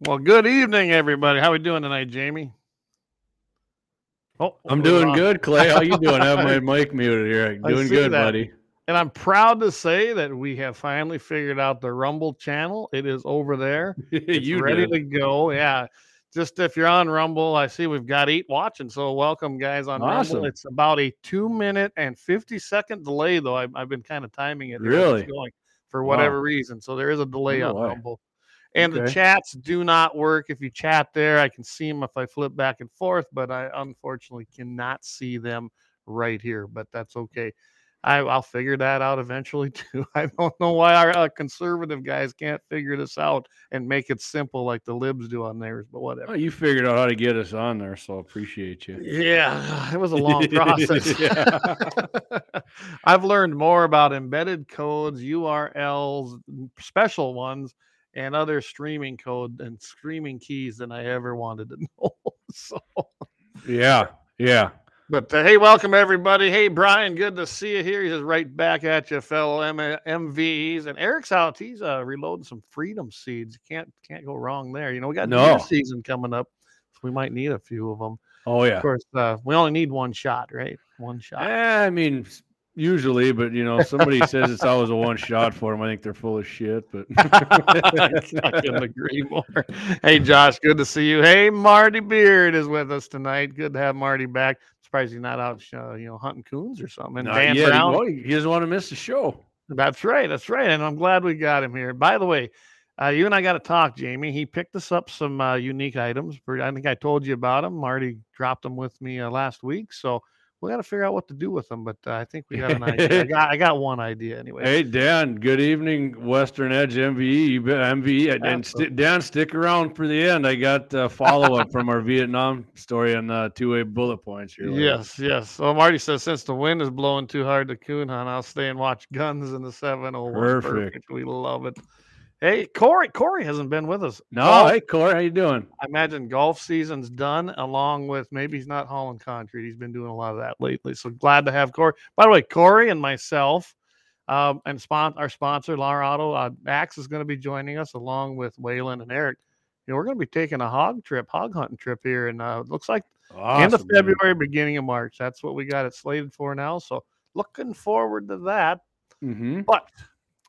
Well, good evening, everybody. How are we doing tonight, Jamie? Oh, I'm doing good, Clay. How you doing? I have my mic muted here. Doing good, that. buddy. And I'm proud to say that we have finally figured out the Rumble channel. It is over there. It's you ready did. to go. Yeah. Just if you're on Rumble, I see we've got eight watching. So welcome, guys, on Awesome. Rumble. It's about a two minute and 50 second delay, though. I've, I've been kind of timing it here as it's Really? going for Wow. whatever reason. So there is a delay No on way. Rumble. And the chats do not work. If you chat there, I can see them if I flip back and forth, but I unfortunately cannot see them right here. But that's okay. I, I'll figure that out eventually too. I don't know why our uh, conservative guys can't figure this out and make it simple like the libs do on theirs, but whatever. You figured out how to get us on there, so I appreciate you. Yeah, it was a long process. I've learned more about embedded codes, URLs, special ones, and other streaming code and streaming keys than I ever wanted to know. so, Yeah, yeah. but uh, hey, welcome everybody. Hey, Brian, good to see you here. He's right back at you, fellow M- MVs. And Eric's out. He's uh, reloading some freedom seeds. Can't can't go wrong there. You know, we got deer No. season coming up, so we might need a few of them. Oh yeah. Of course, uh, we only need one shot, right? One shot. Eh, I mean, usually, but you know, somebody says it's always a one shot for them. I think they're full of shit, but I couldn't agree more. Hey, Josh, good to see you. Hey, Marty Beard is with us tonight. Good to have Marty back. Surprised he's not out, uh, you know, hunting coons or something. And Not Dan yet. He, Brown. well, he doesn't want to miss the show. That's right. That's right. And I'm glad we got him here. By the way, uh, you and I got to talk, Jamie. He picked us up some uh, unique items. I think I told you about them. Marty dropped them with me uh, last week. So we got to figure out what to do with them. But uh, I think we got an idea. I got, I got one idea anyway. Hey Dan, good evening, Western Edge MVE. You bet MVE and- sti- Dan, stick around for the end. I got a follow up from our Vietnam story on uh, two A bullet points here. later. Yes, yes. Well, Marty says since the wind is blowing too hard to coon hunt, I'll stay and watch guns in the 701. Perfect. We love it. Hey, Corey. Corey hasn't been with us. No, Golf- hey Corey, how you doing? I imagine golf season's done, along with maybe he's not hauling concrete. He's been doing a lot of that lately. So glad to have Corey. By the way, Corey and myself, um, and spon- our sponsor, Lauer Auto, uh, Max is going to be joining us along with Waylon and Eric. You know, we're going to be taking a hog trip, hog hunting trip here, and uh, it looks like end of Awesome, man. February, beginning of March. That's what we got it slated for now. So looking forward to that. Mhm. But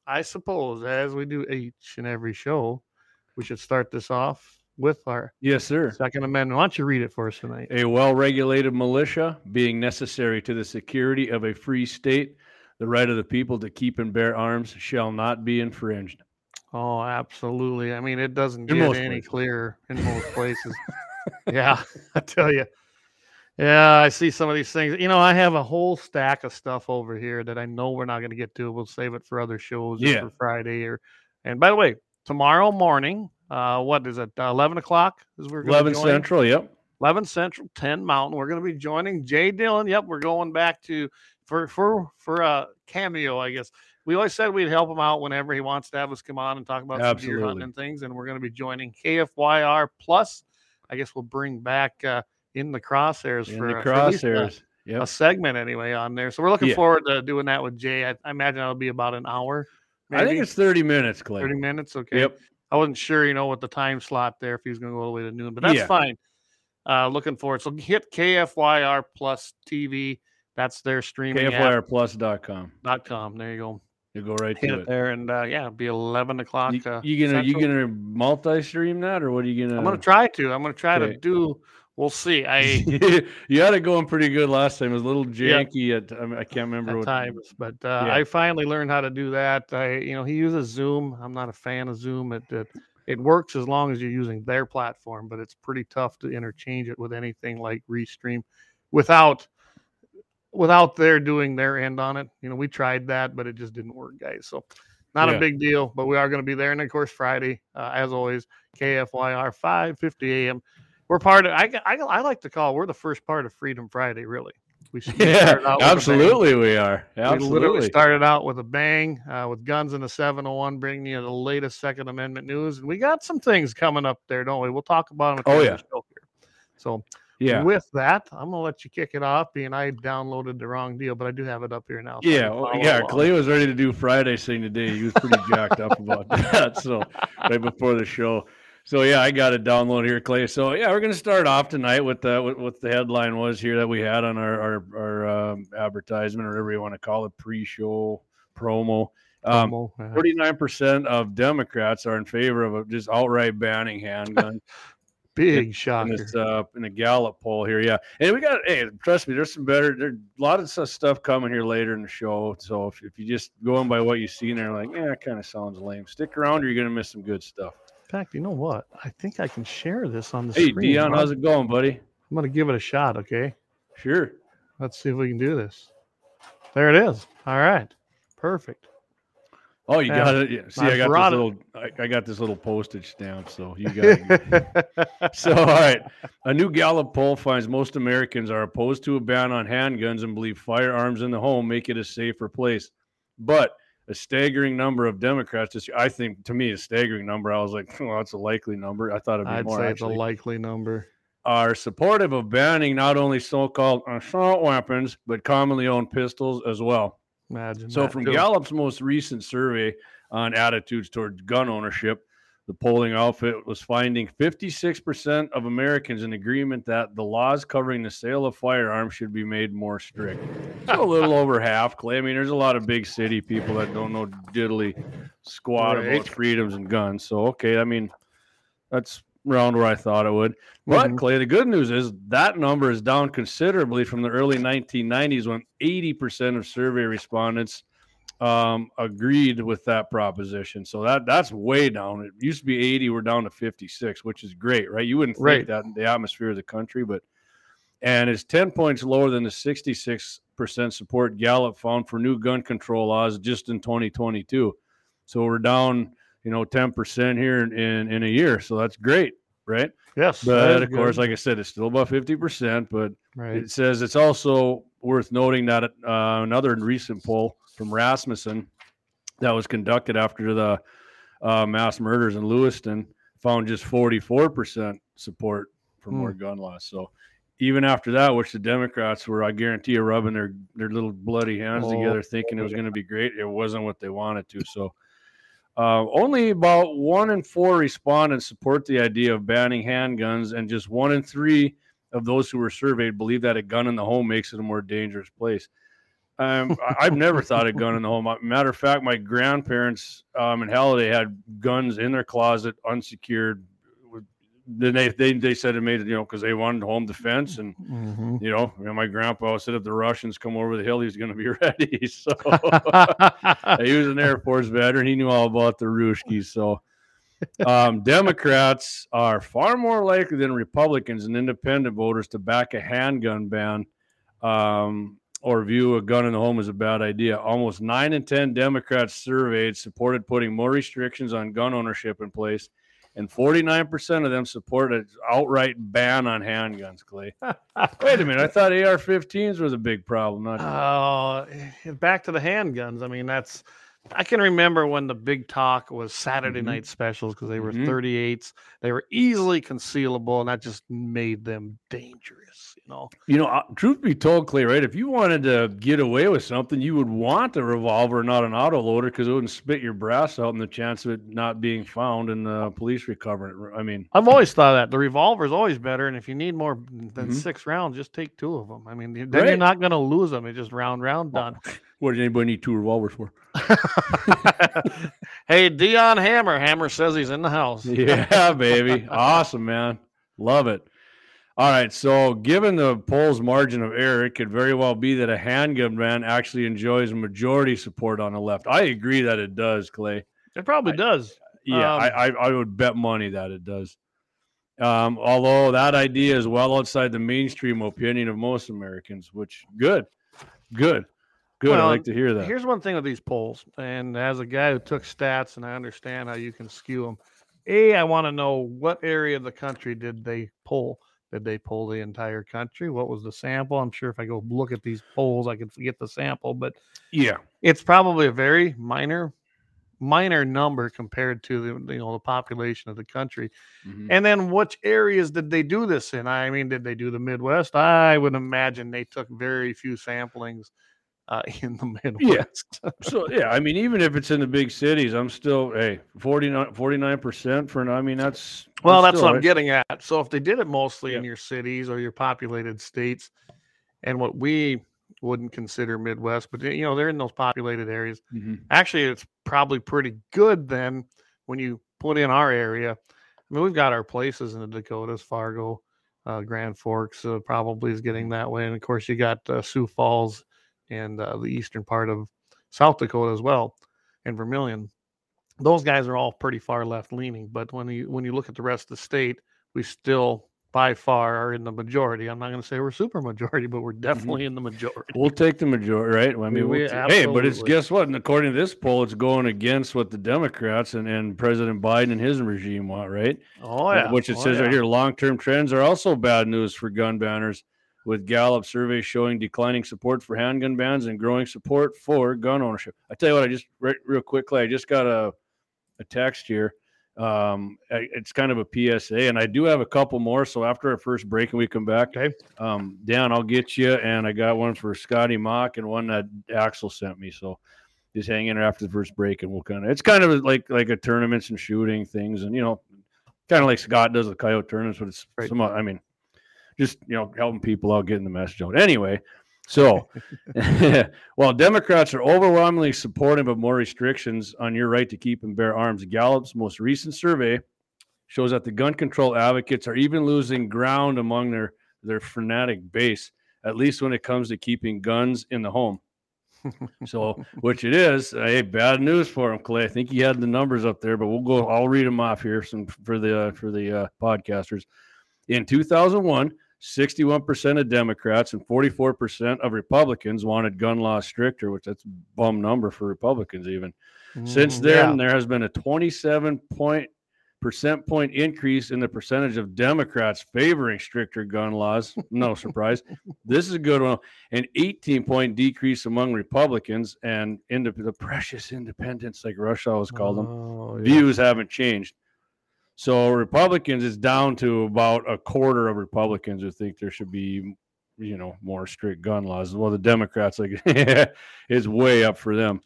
I suppose as we do each and every show, we should start this off with our Yes, sir. Second Amendment. Why don't you read it for us tonight? A well regulated militia being necessary to the security of a free state, the right of the people to keep and bear arms shall not be infringed. Oh, absolutely. I mean, it doesn't In get any places. clearer in most places. yeah, I tell you. Yeah, I see some of these things. You know, I have a whole stack of stuff over here that I know we're not going to get to. We'll save it for other shows Yeah. for Friday. Or, and by the way, tomorrow morning, uh, what is it? Uh, Eleven o'clock is we're going 11 join? Central, yep. 11 Central, 10 Mountain. We're going to be joining Jay Dillon. Yep, we're going back to for for for a cameo, I guess. We always said we'd help him out whenever he wants to have us come on and talk about some deer hunting and things. And we're going to be joining KFYR Plus. I guess we'll bring back uh, in the crosshairs In for, the uh, for a- crosshairs. a, segment anyway on there. So we're looking Yeah. forward to doing that with Jay. I, I imagine that'll be about an hour. I think it's 30 minutes, Clay. 30 minutes. Okay. Yep. I wasn't sure, you know, what the time slot there if he was going to go all the way to noon, but that's Yeah. fine. Uh, looking forward. So hit KFYR Plus TV. That's their streaming. KFYRplus.com. Dot com. There you go. You go right Hit to it it. there, and uh, yeah, it'll be eleven o'clock. You, uh, you gonna you Central. gonna multi-stream that or what are you gonna? I'm gonna try to. I'm gonna try to do. We'll see. I you had it going pretty good last time. It was a little Yeah. janky at I, can't remember at what times, but uh, Yeah. I finally learned how to do that. I, you know, he uses Zoom. I'm not a fan of Zoom. It, it it works as long as you're using their platform, but it's pretty tough to interchange it with anything like Restream, without without their doing their end on it. You know, we tried that, but it just didn't work, guys. So. Not Yeah. a big deal, but we are going to be there. And of course, Friday, uh, as always, KFYR 5:50 a.m. We're part of. I, I I like to call. We're the first part of Freedom Friday. Really, we Yeah, started out with a bang. absolutely we are. We literally Absolutely. started out with a bang, uh, with guns in the 701, bringing you the latest Second Amendment news, and we got some things coming up there, don't we? We'll talk about them. Oh, yeah. So Yeah. with that, I'm gonna let you kick it off. Being I downloaded the wrong deal, but I do have it up here now. so Yeah, well, yeah. along. Clay was ready to do Friday's thing today. He was pretty jacked up about that. So right before the show. So yeah, I got it downloaded here, Clay. So yeah, we're gonna start off tonight with the what, what the headline was here that we had on our our, our um, advertisement or whatever you want to call it, pre-show promo. Um, Promo, yeah. Forty-nine percent of Democrats are in favor of just outright banning handguns Big in shocker. this uh, in a Gallup poll here. Yeah, and we got hey, trust me, there's some better. There's a lot of stuff coming here later in the show. So if, if you just going by what you see and they're like, yeah, it kind of sounds lame. Stick around, or you're gonna miss some good stuff. In fact, you know what? I think I can share this on the Hey, screen. Hey, Dion, how's it going, buddy? I'm gonna give it a shot. Okay, Sure. let's see if we can do this. There it is. All right, perfect. Oh, you Yeah. got uh, it. Yeah. See, I I, got this little. I, I got this little postage stamp, so you got it. so, all right. A new Gallup poll finds most Americans are opposed to a ban on handguns and believe firearms in the home make it a safer place. But a staggering number of Democrats, this I think, to me, a staggering number. I was like, well, that's a likely number. I thought it'd be I'd more. say actually it's a likely number. are supportive of banning not only so-called assault weapons but commonly owned pistols as well. Imagine. So, from too. Gallup's most recent survey on attitudes toward gun ownership, the polling outfit was finding 56% of Americans in agreement that the laws covering the sale of firearms should be made more strict. So, a little over half, Clay. I mean, there's a lot of big city people that don't know diddly squat Right. about freedoms and guns. So, okay, I mean, that's around where I thought it would. But Mhm. Clay, the good news is that number is down considerably from the early 1990s when 80% of survey respondents um, agreed with that proposition. So that that's way down. It used to be 80, we're down to 56, which is great, right? You wouldn't think Right. that in the atmosphere of the country, but and it's 10 points lower than the 66% support Gallup found for new gun control laws just in 2022. So we're down, you know, 10% here in, in, in a year. So that's great, right? yes, But of course, good. like I said, it's still about 50%, but right. it says it's also worth noting that uh, another recent poll from Rasmussen that was conducted after the uh, mass murders in Lewiston found just 44% support for more gun laws. So even after that, which the Democrats were, I guarantee you, rubbing their, their little bloody hands Oh, together thinking it was going to be great, it wasn't what they wanted to. So uh, only about one in four respondents support the idea of banning handguns, and just one in three of those who were surveyed believe that a gun in the home makes it a more dangerous place. Um, I've never thought a gun in the home. Matter of fact, my grandparents um, in Halliday had guns in their closet, unsecured. Then they, they they said it made it, you know, because they wanted home defense, and Mhm. you know, you know, my grandpa said if the Russians come over the hill, he's going to be ready. So he was an Air Force veteran. He knew all about the Ruskies. So um, Democrats are far more likely than Republicans and independent voters to back a handgun ban um, or view a gun in the home as a bad idea. Almost nine in 10 Democrats surveyed supported putting more restrictions on gun ownership in place. And 49% of them support an outright ban on handguns, Clay. Wait a minute. I thought AR 15s were the big problem. Not Oh, back to the handguns. I mean, that's. I can remember when the big talk was Saturday Mhm. night specials because they were Mhm. 38s. They were easily concealable, and that just made them dangerous. You know, You know, uh, truth be told, Clay, right? If you wanted to get away with something, you would want a revolver, not an auto loader, because it wouldn't spit your brass out and the chance of it not being found and the police recovering it. I mean, I've always thought that the revolver is always better, and if you need more than Mhm. six rounds, just take two of them. I mean, then you're not going to lose them. It's just round, round, done. what did anybody need two revolvers for? hey, Dion Hammer. Hammer says he's in the house. Yeah, baby. Awesome, man. Love it. All right. So, given the poll's margin of error, it could very well be that a handgun ban actually enjoys majority support on the left. I agree that it does, Clay. It probably I- does. Yeah, Um, I, I I would bet money that it does. Um, although that idea is well outside the mainstream opinion of most Americans, which good, good, good. I like to hear that. Here's one thing with these polls, and as a guy who took stats, and I understand how you can skew them. A, I want to know what area of the country did they poll? Did they poll the entire country? What was the sample? I'm sure if I go look at these polls, I could get the sample, but Yeah, it's probably a very minor, minor number compared to the you know the population of the country. Mhm. And then which areas did they do this in? I mean, did they do the Midwest? I would imagine they took very few samplings uh, in the Midwest. Yeah. so yeah, I mean, even if it's in the big cities, I'm still hey 49 percent for. I mean, that's well, that's what I'm getting at. So if they did it mostly in your cities or your populated states, and what we wouldn't consider Midwest, but you know they're in those populated areas. Mhm. Actually, it's probably pretty good then when you put in our area. I mean, we've got our places in the Dakotas, Fargo, uh, Grand Forks, uh, probably is getting that way, and of course you got uh, Sioux Falls and uh, the eastern part of South Dakota as well, and Vermillion. Those guys are all pretty far left leaning, but when you when you look at the rest of the state, we still by far are in the majority. I'm not going to say we're super majority, but we're definitely in the majority. We'll take the majority, right? I mean, We- we'll hey, but it's guess what? And according to this poll, it's going against what the Democrats and, and President Biden and his regime want, right? Oh yeah, Which it oh, says right here long term trends are also bad news for gun banners, with Gallup surveys showing declining support for handgun bans and growing support for gun ownership. I tell you what, I just, re- real quickly, I just got a, a text here. Um, it's kind of a PSA, and I do have a couple more. So after our first break and we come back, Okay. um, Dan, I'll get you, and I got one for Scotty Mock and one that Axel sent me. So just hang in there after the first break, and we'll kind of. It's kind of like like a tournaments and shooting things, and you know, kind of like Scott does the coyote tournaments, but it's Right. some. I mean, just you know, helping people out, getting the message out. Anyway, so while Democrats are overwhelmingly supportive of more restrictions on your right to keep and bear arms, Gallup's most recent survey shows that the gun control advocates are even losing ground among their their fanatic base, at least when it comes to keeping guns in the home. So, which it is, hey, bad news for him, Clay. I think he had the numbers up there, but we'll go. I'll read them off here some for the uh, for the uh, podcasters. In 2001, 61% of Democrats and 44% of Republicans wanted gun laws stricter, which that's a bum number for Republicans even. Since Mhm, then, yeah. there has been a 27 point percent point increase in the percentage of Democrats favoring stricter gun laws. No surprise. this is a good one. An 18 point decrease among Republicans and into the precious independents, like Rush always called them. Oh, yeah. Views haven't changed. So Republicans is down to about a quarter of Republicans who think there should be, you know, more strict gun laws. Well, the Democrats like is way up for them.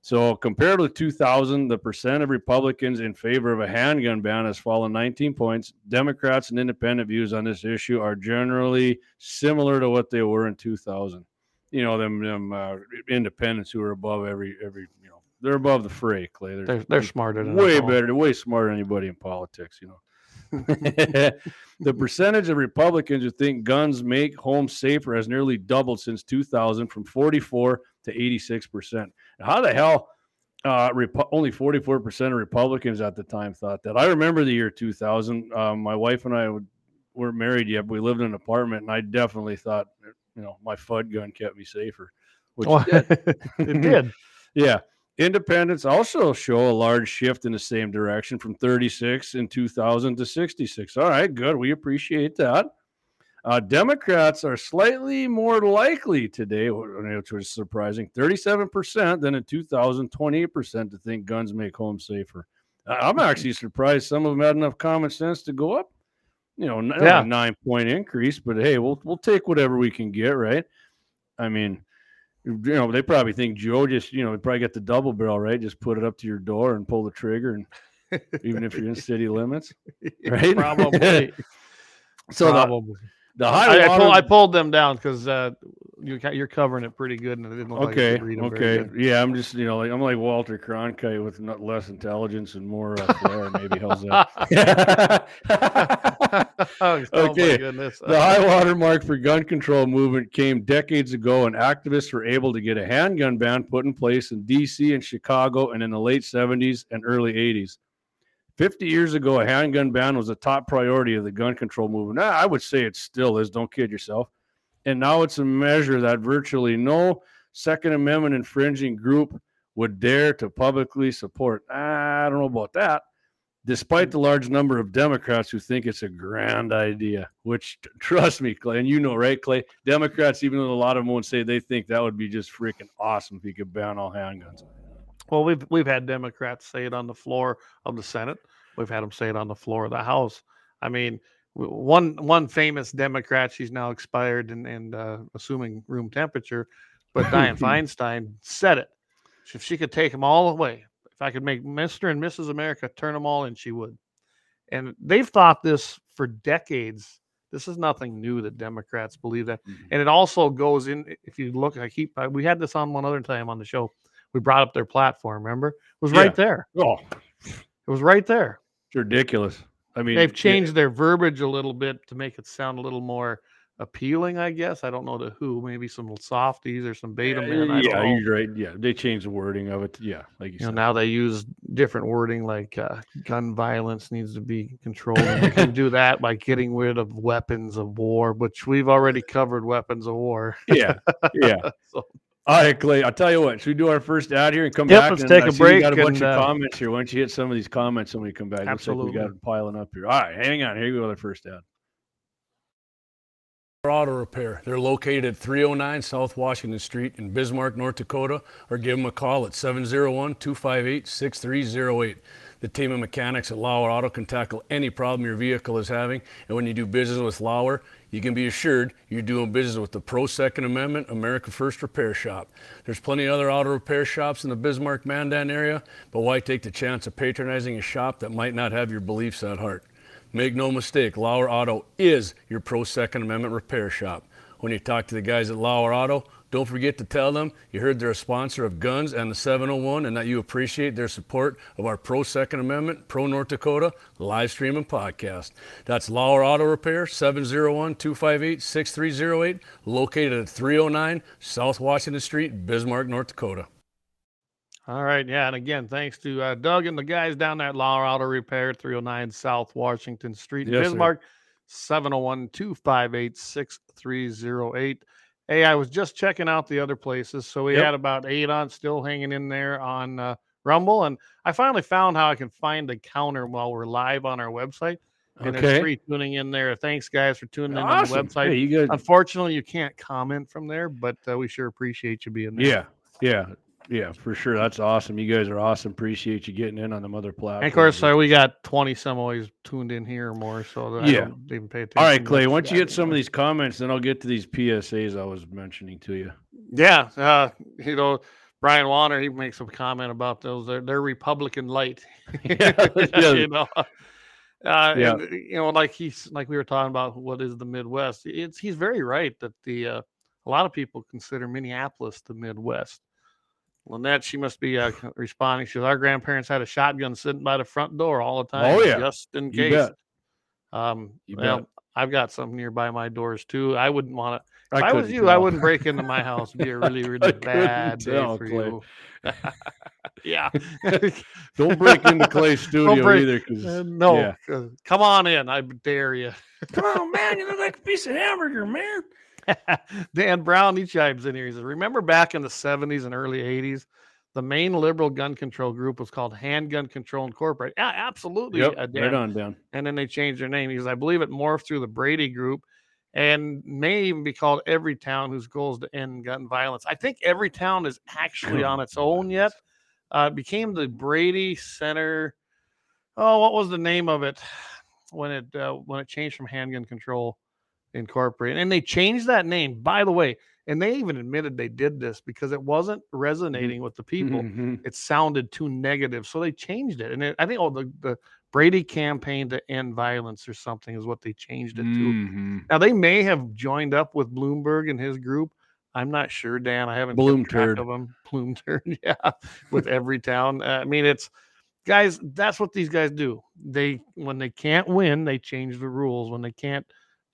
So compared with 2000, the percent of Republicans in favor of a handgun ban has fallen 19 points. Democrats and independent views on this issue are generally similar to what they were in 2000. You know, them them uh, independents who are above every every you know they're above the fray. Clay, They're- They're, they're smarter than way better, they're way smarter than anybody in politics, you know. the percentage of Republicans who think guns make homes safer has nearly doubled since 2000 from 44 to 86 percent. How the hell? Uh, only 44 percent of Republicans at the time thought that. I remember the year 2000. Um, my wife and I would, weren't married yet, but we lived in an apartment, and I definitely thought, you know, my FUD gun kept me safer. Which it did. it did. Yeah. Independents also show a large shift in the same direction from 36 in 2000 to 66. All right, good. We appreciate that. Uh, Democrats are slightly more likely today, which was surprising 37% than in 2000, 28% to think guns make homes safer. I'm actually surprised some of them had enough common sense to go up. You know, Yeah. a nine point increase, but hey, we'll we'll take whatever we can get, right? I mean, you know, they probably think Joe just, you know, they probably got the double barrel, right? Just put it up to your door and pull the trigger, and even if you're in city limits, right? Probably. So probably. the high I, I, pull, I pulled them down because uh, you, you're covering it pretty good, and it didn't look like you okay, very okay, yeah, I'm just, you know, like I'm like Walter Cronkite with not less intelligence and more uh, flair. Maybe how's that? oh, Okay, my goodness. The high water mark for gun control movement came decades ago, and activists were able to get a handgun ban put in place in D.C. and Chicago, and in the late 70s and early 80s. 50 years ago, a handgun ban was a top priority of the gun control movement. I would say it still is. Don't kid yourself. And now it's a measure that virtually no Second Amendment infringing group would dare to publicly support. I don't know about that despite the large number of Democrats who think it's a grand idea, which trust me, Clay, and you know, right, Clay? Democrats, even though a lot of them won't say they think that would be just freaking awesome if you could ban all handguns. Well, we've we've had Democrats say it on the floor of the Senate. We've had them say it on the floor of the House. I mean, one one famous Democrat, she's now expired and and uh, assuming room temperature, But Dianne Feinstein said it. If she could take them all away, if I could make Mr. and Mrs. America turn them all in, she would. And they've thought this for decades. This is nothing new that Democrats believe that. Mhm. And it also goes in, if you look, I keep, we had this on one other time on the show. We brought up their platform, remember? It was Yeah. right there. Oh, It was right there. it's ridiculous. I mean, They've yeah, changed their verbiage a little bit to make it sound a little more appealing, I guess. I don't know to who, maybe some softies or some beta men. I yeah, you're right. Yeah, they changed the wording of it. Yeah, like you, You know, said. now they use different wording like uh, gun violence needs to be controlled. And you can do that by getting rid of weapons of war, which we've already covered weapons of war. yeah, yeah. So- All right, Clay. I'll tell you what. Should we do our first ad here and come Yep, back? let's and, take I a see we break Got a bunch and, of uh, comments here. Why don't you hit some of these comments when we come back? Looks like Absolutely. we got it piling up here. All right, hang on. Here you go. The first ad. Auto Repair. They're located at 309 South Washington Street in Bismarck, North Dakota, or give them a call at 701 258 6308. The team of mechanics at Lauer Auto can tackle any problem your vehicle is having. And when you do business with Lauer, you can be assured you're doing business with the Pro Second Amendment America First Repair Shop. There's plenty of other auto repair shops in the Bismarck Mandan area, but why take the chance of patronizing a shop that might not have your beliefs at heart? Make no mistake, Lauer Auto is your pro Second Amendment repair shop. When you talk to the guys at Lauer Auto, don't forget to tell them you heard they're a sponsor of Guns and the 701 and that you appreciate their support of our pro Second Amendment, pro North Dakota live stream and podcast. That's Lauer Auto Repair, 701 258 6308, located at 309 South Washington Street, Bismarck, North Dakota. All right. Yeah. And again, thanks to uh, Doug and the guys down there at Lauer Auto Repair, 309 South Washington Street, Yes. Bismarck, 701 258 6308. Hey, I was just checking out the other places. So we Yep. had about eight on still hanging in there on uh, Rumble. And I finally found how I can find the counter while we're live on our website. And there's Okay. free tuning in there. Thanks, guys, for tuning in Awesome. on the website. Hey, you. Unfortunately, you can't comment from there, but uh, we sure appreciate you being there. Yeah, yeah, yeah, for sure. That's awesome. You guys are awesome. Appreciate you getting in on the mother platform. And of course, uh, we got 20 some always tuned in here or more. So I Yeah. don't even pay attention. All right, Clay. Once you that get some of these comments, then I'll get to these PSAs I was mentioning to you. Yeah. Uh, you know, Brian Warner, he makes a comment about those. They're, they're Republican light. Yeah, yeah. you know. Uh, Yeah. and, you know, like he's like we were talking about what is the Midwest. It's he's very right that the uh, a lot of people consider Minneapolis the Midwest. Lynette, she must be uh, responding. She says, Our grandparents had a shotgun sitting by the front door all the time. Oh, yeah. Just in case. You case. bet. Um, You well, bet. I've got some nearby my doors too. I wouldn't want to. If I I, was couldn't you, I wouldn't break into my house. It'd be a really, really couldn't bad day for Clay. you. yeah. Don't break into Clay's studio break- either, because Uh, no, yeah. uh, come on in. I dare you. Come on, man! You look like a piece of hamburger, man. Dan Brown, he chimes in here. He says, Remember back in the 70s and early 80s, the main liberal gun control group was called Handgun Control Incorporated. Yeah, absolutely. Yep, uh, Dan. right on, Dan. and then they changed their name because I believe it morphed through the Brady Group and may even be called Every Town whose goal is to end gun violence. I think Every Town is actually on its own yet. Uh, it became the Brady Center. Oh, what was the name of it when it uh, when it changed from Handgun Control Incorporated? And they changed that name, by the way. And they even admitted they did this because it wasn't resonating with the people Mhm. it sounded too negative, so they changed it. And it, I think oh the the Brady campaign to end violence or something is what they changed it to. Mhm. Now they may have joined up with Bloomberg and his group. I'm not sure, Dan. I haven't Bloom turd. of them. Bloom turd, yeah. With every town, uh, I mean, it's guys. That's what these guys do. They when they can't win, they change the rules. When they can't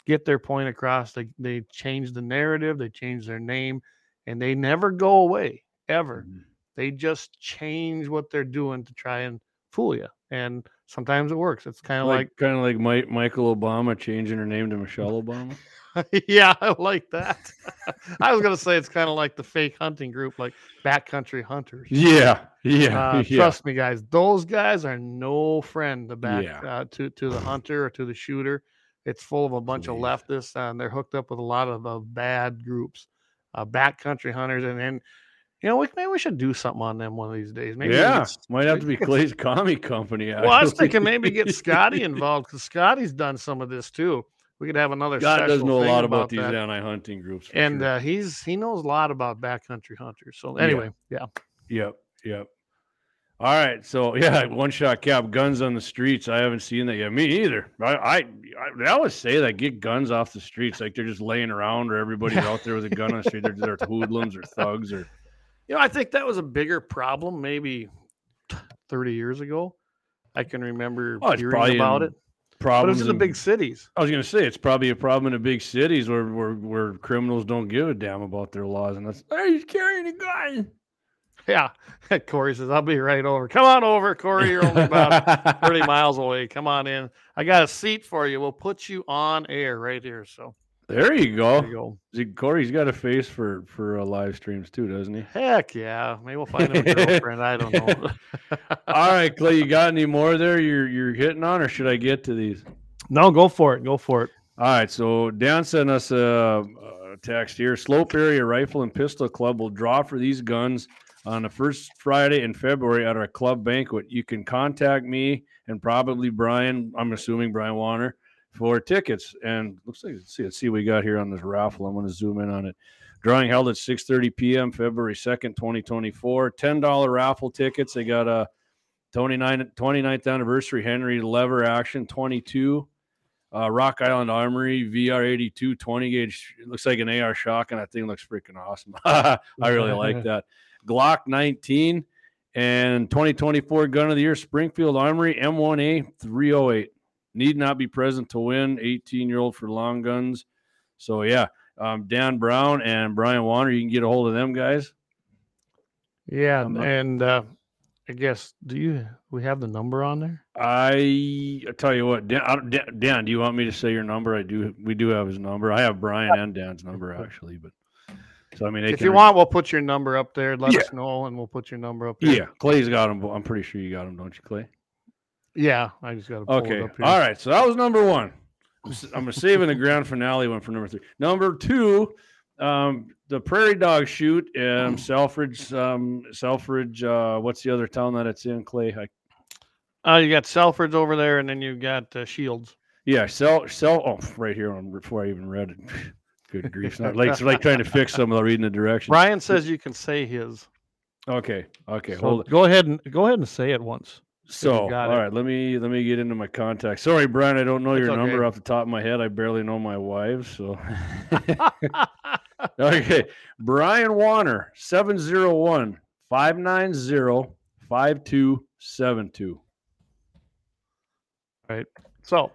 get their point across, they they change the narrative. They change their name, and they never go away ever Mhm. they just change what they're doing to try and fool you and sometimes it works it's kind of Like, kind of like Mike, Michael Obama changing her name to Michelle Obama. yeah i like that i was going to say it's kind of like the fake hunting group like backcountry hunters Yeah, yeah, uh, yeah. trust me guys those guys are no friend to back Yeah. uh, to to the hunter or to the shooter it's full of a bunch of leftists and they're hooked up with a lot of uh, bad groups uh, backcountry hunters and then you know we, maybe we should do something on them one of these days maybe yeah, get might have to be Clay's commie company. Well, I was thinking maybe get Scotty involved because Scotty's done some of this too. we could have another. God does know a lot about, these that. anti-hunting groups. and sure. uh, he's he knows a lot about backcountry hunters. So anyway, yeah. Yep, yep. All right, so yeah, one shot cap guns on the streets. I haven't seen that yet. Me either. I, I, I they always say that get guns off the streets, like they're just laying around, or everybody's out there with a gun on the street. They're, they're hoodlums or thugs, or You know, I think that was a bigger problem maybe 30 years ago. I can remember Oh, it's hearing about in it, but it was in the big cities. I was gonna say it's probably a problem in the big cities where where, where criminals don't give a damn about their laws, and that's hey, he's carrying a gun. Yeah. Corey says, I'll be right over. Come on over, Corey. You're only about 30 miles away. Come on in. I got a seat for you. We'll put you on air right here. So There you go. there you go. See, Corey's got a face for for uh, live streams too, doesn't he? Heck yeah. Maybe we'll find him a girlfriend. I don't know. All right, Clay, you got any more there? You're you're hitting on, or should I get to these? no, go for it. Go for it. All right, so Dan sent us a, a text here. Slope Area Rifle and Pistol Club will draw for these guns on the first Friday in February at our club banquet. You can contact me and probably Brian. I'm assuming Brian Warner for tickets. And looks like let's see, let's see what we got here on this raffle. I'm going to zoom in on it. Drawing held at 6:30 p.m. February 2nd, 2024. Ten dollar raffle tickets. They got a 29 29th anniversary Henry Lever Action 22 uh, Rock Island Armory VR82 20 gauge. Looks like an AR shotgun. That thing looks freaking awesome. I really like that. Glock 19 and 2024 Gun of the Year Springfield Armory M1A 308. Need not be present to win. 18 year old for long guns. So yeah, um, Dan Brown and Brian Warner. You can get a hold of them guys. Yeah. I'm And uh, I guess, do you, we have the number on there? I, I tell you what, Dan, I, don't- Dan, Dan, do you want me to say your number? I do. We do have his number. I have Brian and Dan's number actually, but so I mean, If you re- want, we'll put your number up there. Let Yeah. us know and we'll put your number up there. Yeah, Clay's got him. I'm pretty sure you got him, don't you, Clay? Yeah. I just got to pull Okay. it up here. All right. So that was number one. I'm saving the grand finale one for number three. Number two, um, the Prairie Dog shoot, um, Selfridge, um, Selfridge. Uh, what's the other town that it's in, Clay? I, Uh, you got Selfridge over there, and then you got uh, Shields. yeah, sell, sell. Oh, right here on before I even read it. Good grief! It's not like it's like trying to fix some without reading the directions. Brian says you can say his. Okay. Okay. So hold it. Go ahead and go ahead and say it once. So, all got it. right, let me let me get into my contacts. Sorry, Brian, I don't know It's your number off the top of my head. I barely know my wife, so. okay, Brian Warner, 701 590 5272. so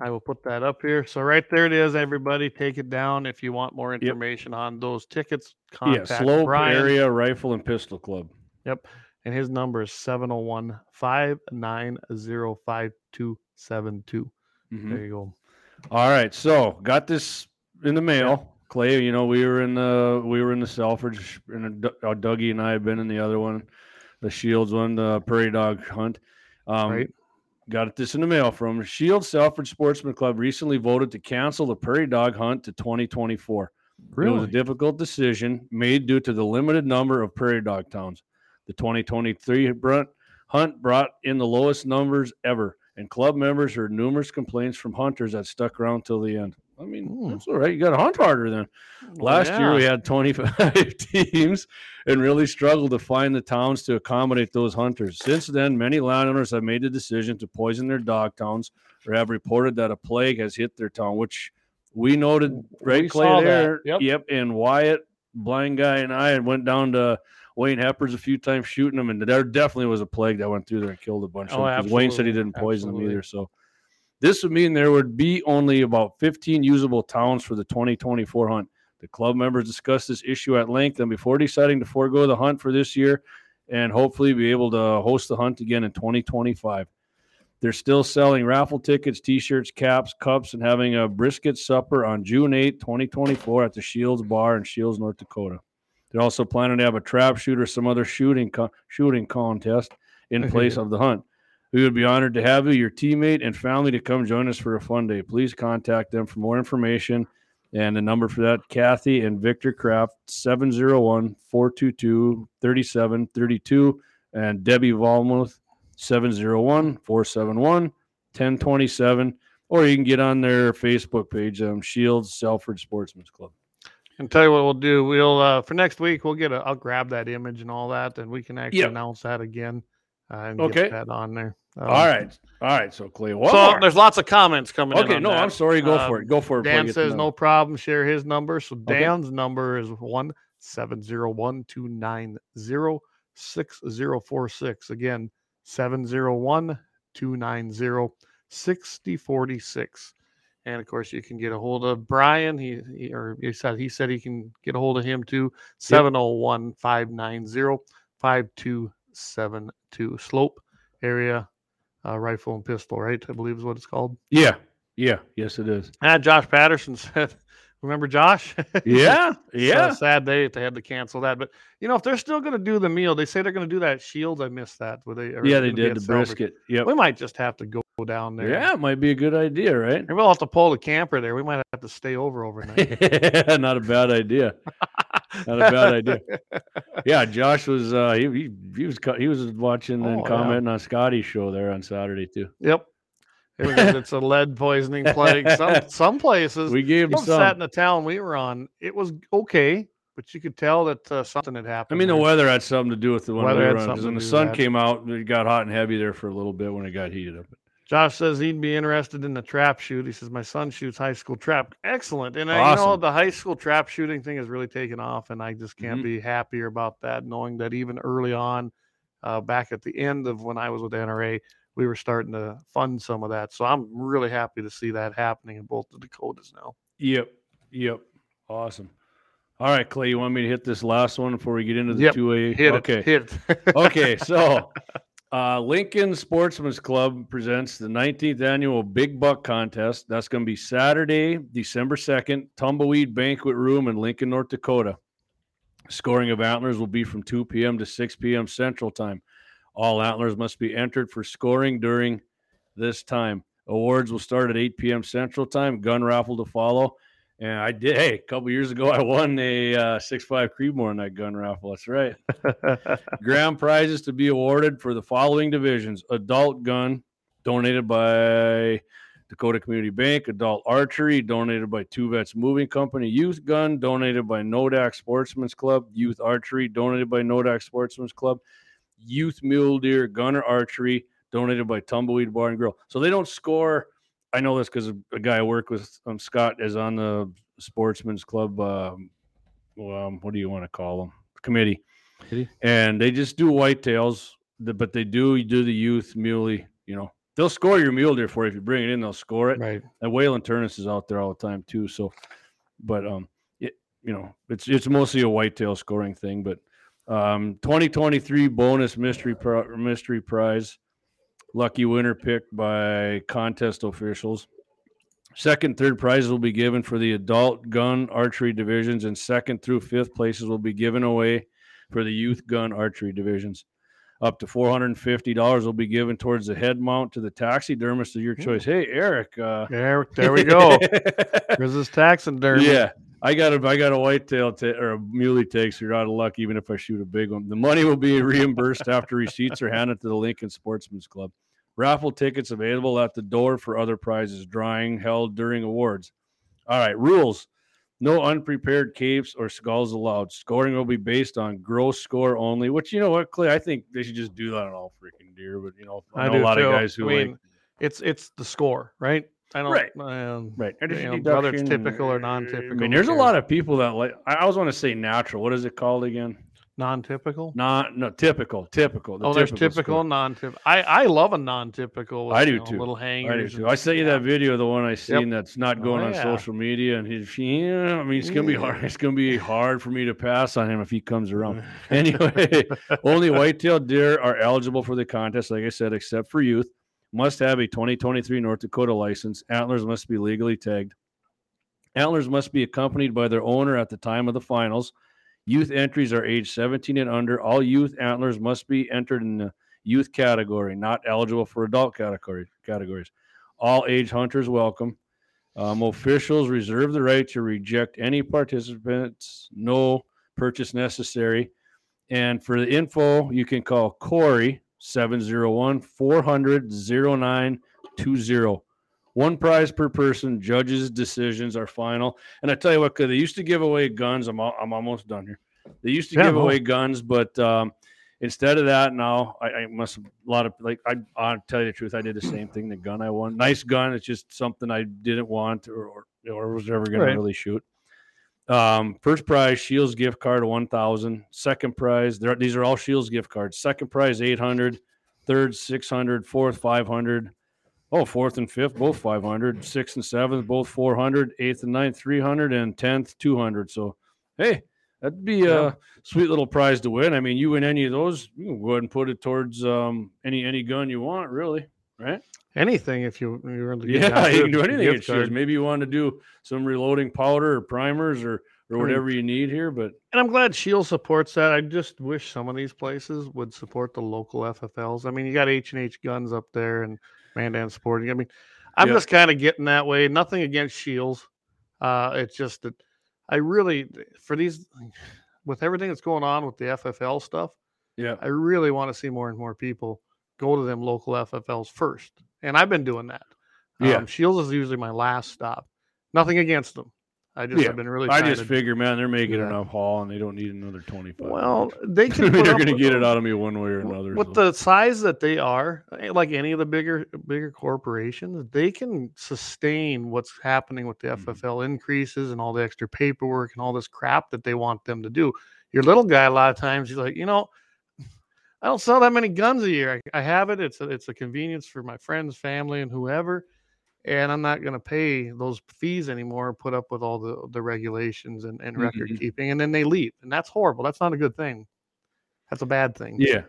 I will put that up here. So right there it is, everybody. Take it down if you want more information on those tickets. Contact Yeah, Slope Brian, Area Rifle and Pistol Club. Yep. And his number is 701 590 5272. Mhm. There you go. All right, so got this in the mail. Clay, you know we were in the we were in the Selfridge, and Dougie and I have been in the other one, the Shields one, the Prairie Dog Hunt. Um, Right. Got this in the mail from Shield Selfridge Sportsman Club. Recently voted to cancel the Prairie Dog Hunt to 2024. It was a difficult decision made due to the limited number of prairie dog towns. The 2023 brunt hunt brought in the lowest numbers ever, and club members heard numerous complaints from hunters that stuck around till the end. I mean, Hmm. that's all right. You got to hunt harder then. Last year we had 25 teams and really struggled to find the towns to accommodate those hunters. Since then, many landowners have made the decision to poison their dog towns or have reported that a plague has hit their town, which we noted right We Clay there. Yep. Yep. And Wyatt, blind guy, and I had went down to Wayne Heppers a few times shooting them, and there definitely was a plague that went through there and killed a bunch Oh, of them. Wayne said he didn't poison them either. So this would mean there would be only about 15 usable towns for the 2024 hunt. The club members discussed this issue at length, and before deciding to forego the hunt for this year, and hopefully be able to host the hunt again in 2025. They're still selling raffle tickets, T-shirts, caps, cups, and having a brisket supper on June 8, 2024, at the Shields Bar in Shields, North Dakota. They're also planning to have a trap shoot or some other shooting co- shooting contest in place of the hunt. We would be honored to have you, your teammate, and family to come join us for a fun day. Please contact them for more information. And the number for that, Kathy and Victor Kraft, 701 422 3732. And Debbie Volmuth, 701 471 1027. or you can get on their Facebook page, um, Shields Selfridge Sportsman's Club. And tell you what we'll do. We'll uh, for next week we'll get a. I'll grab that image and all that, and we can actually Yep. announce that again. Uh, and Okay. get that on there. Um, All right, all right. So Clay, one So there's lots of comments coming in. Okay, on no, that. I'm sorry. Go Um, for it. Go for it. Dan says no problem. Share his number. So Okay. Dan's number is one seven zero one two nine zero six zero four six. Again, seven zero one two nine zero sixty forty six. And of course, you can get a hold of Brian. He, he or he said he said he can get a hold of him too. 701 590 5272. Slope area uh, rifle and pistol, right? I believe is what it's called. Yeah, yeah, yes, it is. Ah, Josh Patterson said, "Remember Josh? Yeah, yeah. sad day if they had to cancel that. But you know, if they're still going to do the meal, they say they're going to do that at Shields. I missed that. Where they Yeah, they did the brisket. Yep. We might just have to go down there. Yeah, it might be a good idea, right? We'll have to pull the camper there. We might have to stay over overnight. Not a bad idea. Not a bad idea. Yeah, Josh was uh he he, he was he was watching Oh, and yeah. commenting on Scotty's show there on Saturday too. yep. It it's a lead poisoning plague. Some some places. We gave him Some sat in the town we were on. It was okay, but you could tell that uh, something had happened. I mean, the weather had something to do with the one Weather we had something when the sun that. came out, it got hot and heavy there for a little bit when it got heated up. Josh says he'd be interested in the trap shoot. He says my son shoots high school trap. Excellent, and uh, you know the high school trap shooting thing has really taken off, and I just can't Mhm. be happier about that. Knowing that even early on, uh, back at the end of when I was with NRA, we were starting to fund some of that. So I'm really happy to see that happening in both the Dakotas now. Yep, yep, awesome. All right, Clay, you want me to hit this last one before we get into the Yep, two A? Hit okay. it, hit it. okay, so uh, Lincoln Sportsman's Club presents the 19th annual Big Buck Contest. That's going to be Saturday, December 2nd, Tumbleweed Banquet Room in Lincoln, North Dakota. Scoring of antlers will be from 2 p.m. to 6 p.m. Central Time. All antlers must be entered for scoring during this time. Awards will start at 8 p.m. Central Time. Gun raffle to follow. And I did. Hey, a couple years ago, I won a uh, 6.5 Creedmoor in that gun raffle. That's right. Grand prizes to be awarded for the following divisions adult gun, donated by Dakota Community Bank, adult archery, donated by Two Vets Moving Company, youth gun, donated by Nodak Sportsman's Club, youth archery, donated by Nodak Sportsman's Club, youth mule deer, gunner archery, donated by Tumbleweed Bar and Grill. So they don't score. I know this because a guy I work with, um, Scott, is on the Sportsman's Club. Um, well, um, what do you want to call them? Committee Committee? and they just do whitetails, but they do do the youth muley. You know, they'll score your mule deer for you if you bring it in. They'll score it. right. And Waylon Turnus is out there all the time too. So, but um, it, you know, it's it's mostly a whitetail scoring thing. But um, 2023 bonus mystery pri- mystery prize, lucky winner picked by contest officials. Second, third prizes will be given for the adult gun archery divisions, and second through fifth places will be given away for the youth gun archery divisions. Up to four hundred and fifty dollars will be given towards the head mount to the taxidermist of your choice. Hey, Eric. Uh, There, there we go. There's this taxidermy. yeah, I got a I got a whitetail ta- or a muley takes. You're out of luck, even if I shoot a big one. The money will be reimbursed after receipts are handed to the Lincoln Sportsman's Club. Raffle tickets available at the door for other prizes. Drawing held during awards. All right, rules. No unprepared capes or skulls allowed. Scoring will be based on gross score only. Which you know what, Clay? I think they should just do that on all freaking deer. But you know, I, I know do a lot too. of guys who I like it's it's the score, right? I don't Right. Um, Right. you know, whether it's typical or non-typical. I mean, there's a lot of people that like. I always want to say natural. What is it called again? Non-typical. Not no typical. Typical. the oh, there's typical, and non-typical. I I love a non-typical. With, I do you know, too. Little I do too. I sent you that video, the one I seen that's not oh, going Oh, on yeah. social media, and he's yeah. I mean, it's gonna be hard. It's gonna be hard for me to pass on him if he comes around. anyway, only white-tailed deer are eligible for the contest. Like I said, except for youth. Must have a 2023 North Dakota license. Antlers must be legally tagged. Antlers must be accompanied by their owner at the time of the finals. Youth entries are age 17 and under. All youth antlers must be entered in the youth category, not eligible for adult category categories. All age hunters welcome. Um, officials reserve the right to reject any participants. No purchase necessary. And for the info, you can call Corey 701 400 0920. One prize per person. Judges' decisions are final. And I tell you what, 'cause they used to give away guns. I'm I'm almost done here. They used to Yeah, give no. away guns, but um, instead of that, now I, I must a lot of like I I'll tell you the truth. I did the same thing. The gun I won, nice gun. It's just something I didn't want or or, or was never going Right. to really shoot. Um, first prize Shields gift card one thousand. Second prize, these are all Shields gift cards. Second prize eight hundred. Third six hundred. Fourth five hundred. Oh, fourth and fifth, both 500. Sixth and seventh, both 400. Eighth and ninth, 300. And 10th, 200. So, hey, that'd be Yeah. a sweet little prize to win. I mean, you win any of those, you can go ahead and put it towards um, any any gun you want, really, right? Anything if you you really get Yeah, you can do anything. It. Maybe you want to do some reloading powder or primers or or whatever you need here, but And I'm glad Shield supports that. I just wish some of these places would support the local FFLs. I mean, you got H and H Guns up there and Mandan supporting. I mean, I'm Yeah. just kind of getting that way. Nothing against Scheels. Uh, it's just that I really, for these, with everything that's going on with the FFL stuff, yeah, I really want to see more and more people go to them local FFLs first. And I've been doing that. Yeah. Um, Scheels is usually my last stop. Nothing against them. I just Yeah. have been really. I just to- figure, man, they're making that. enough haul and they don't need another 25. Well, they can. they're going to get it out of me one way or another. With so. the size that they are, eh, like any of the bigger bigger corporations, they can sustain what's happening with the. FFL increases and all the extra paperwork and all this crap that they want them to do. Your little guy, a lot of times, he's like, you know, I don't sell that many guns a year. I, I have it. It's a, it's a convenience for my friends, family, and whoever. And I'm not going to pay those fees anymore. Put up with all the the regulations and, and record Mhm. keeping, and then they leave, and that's horrible. That's not a good thing. That's a bad thing. Yeah.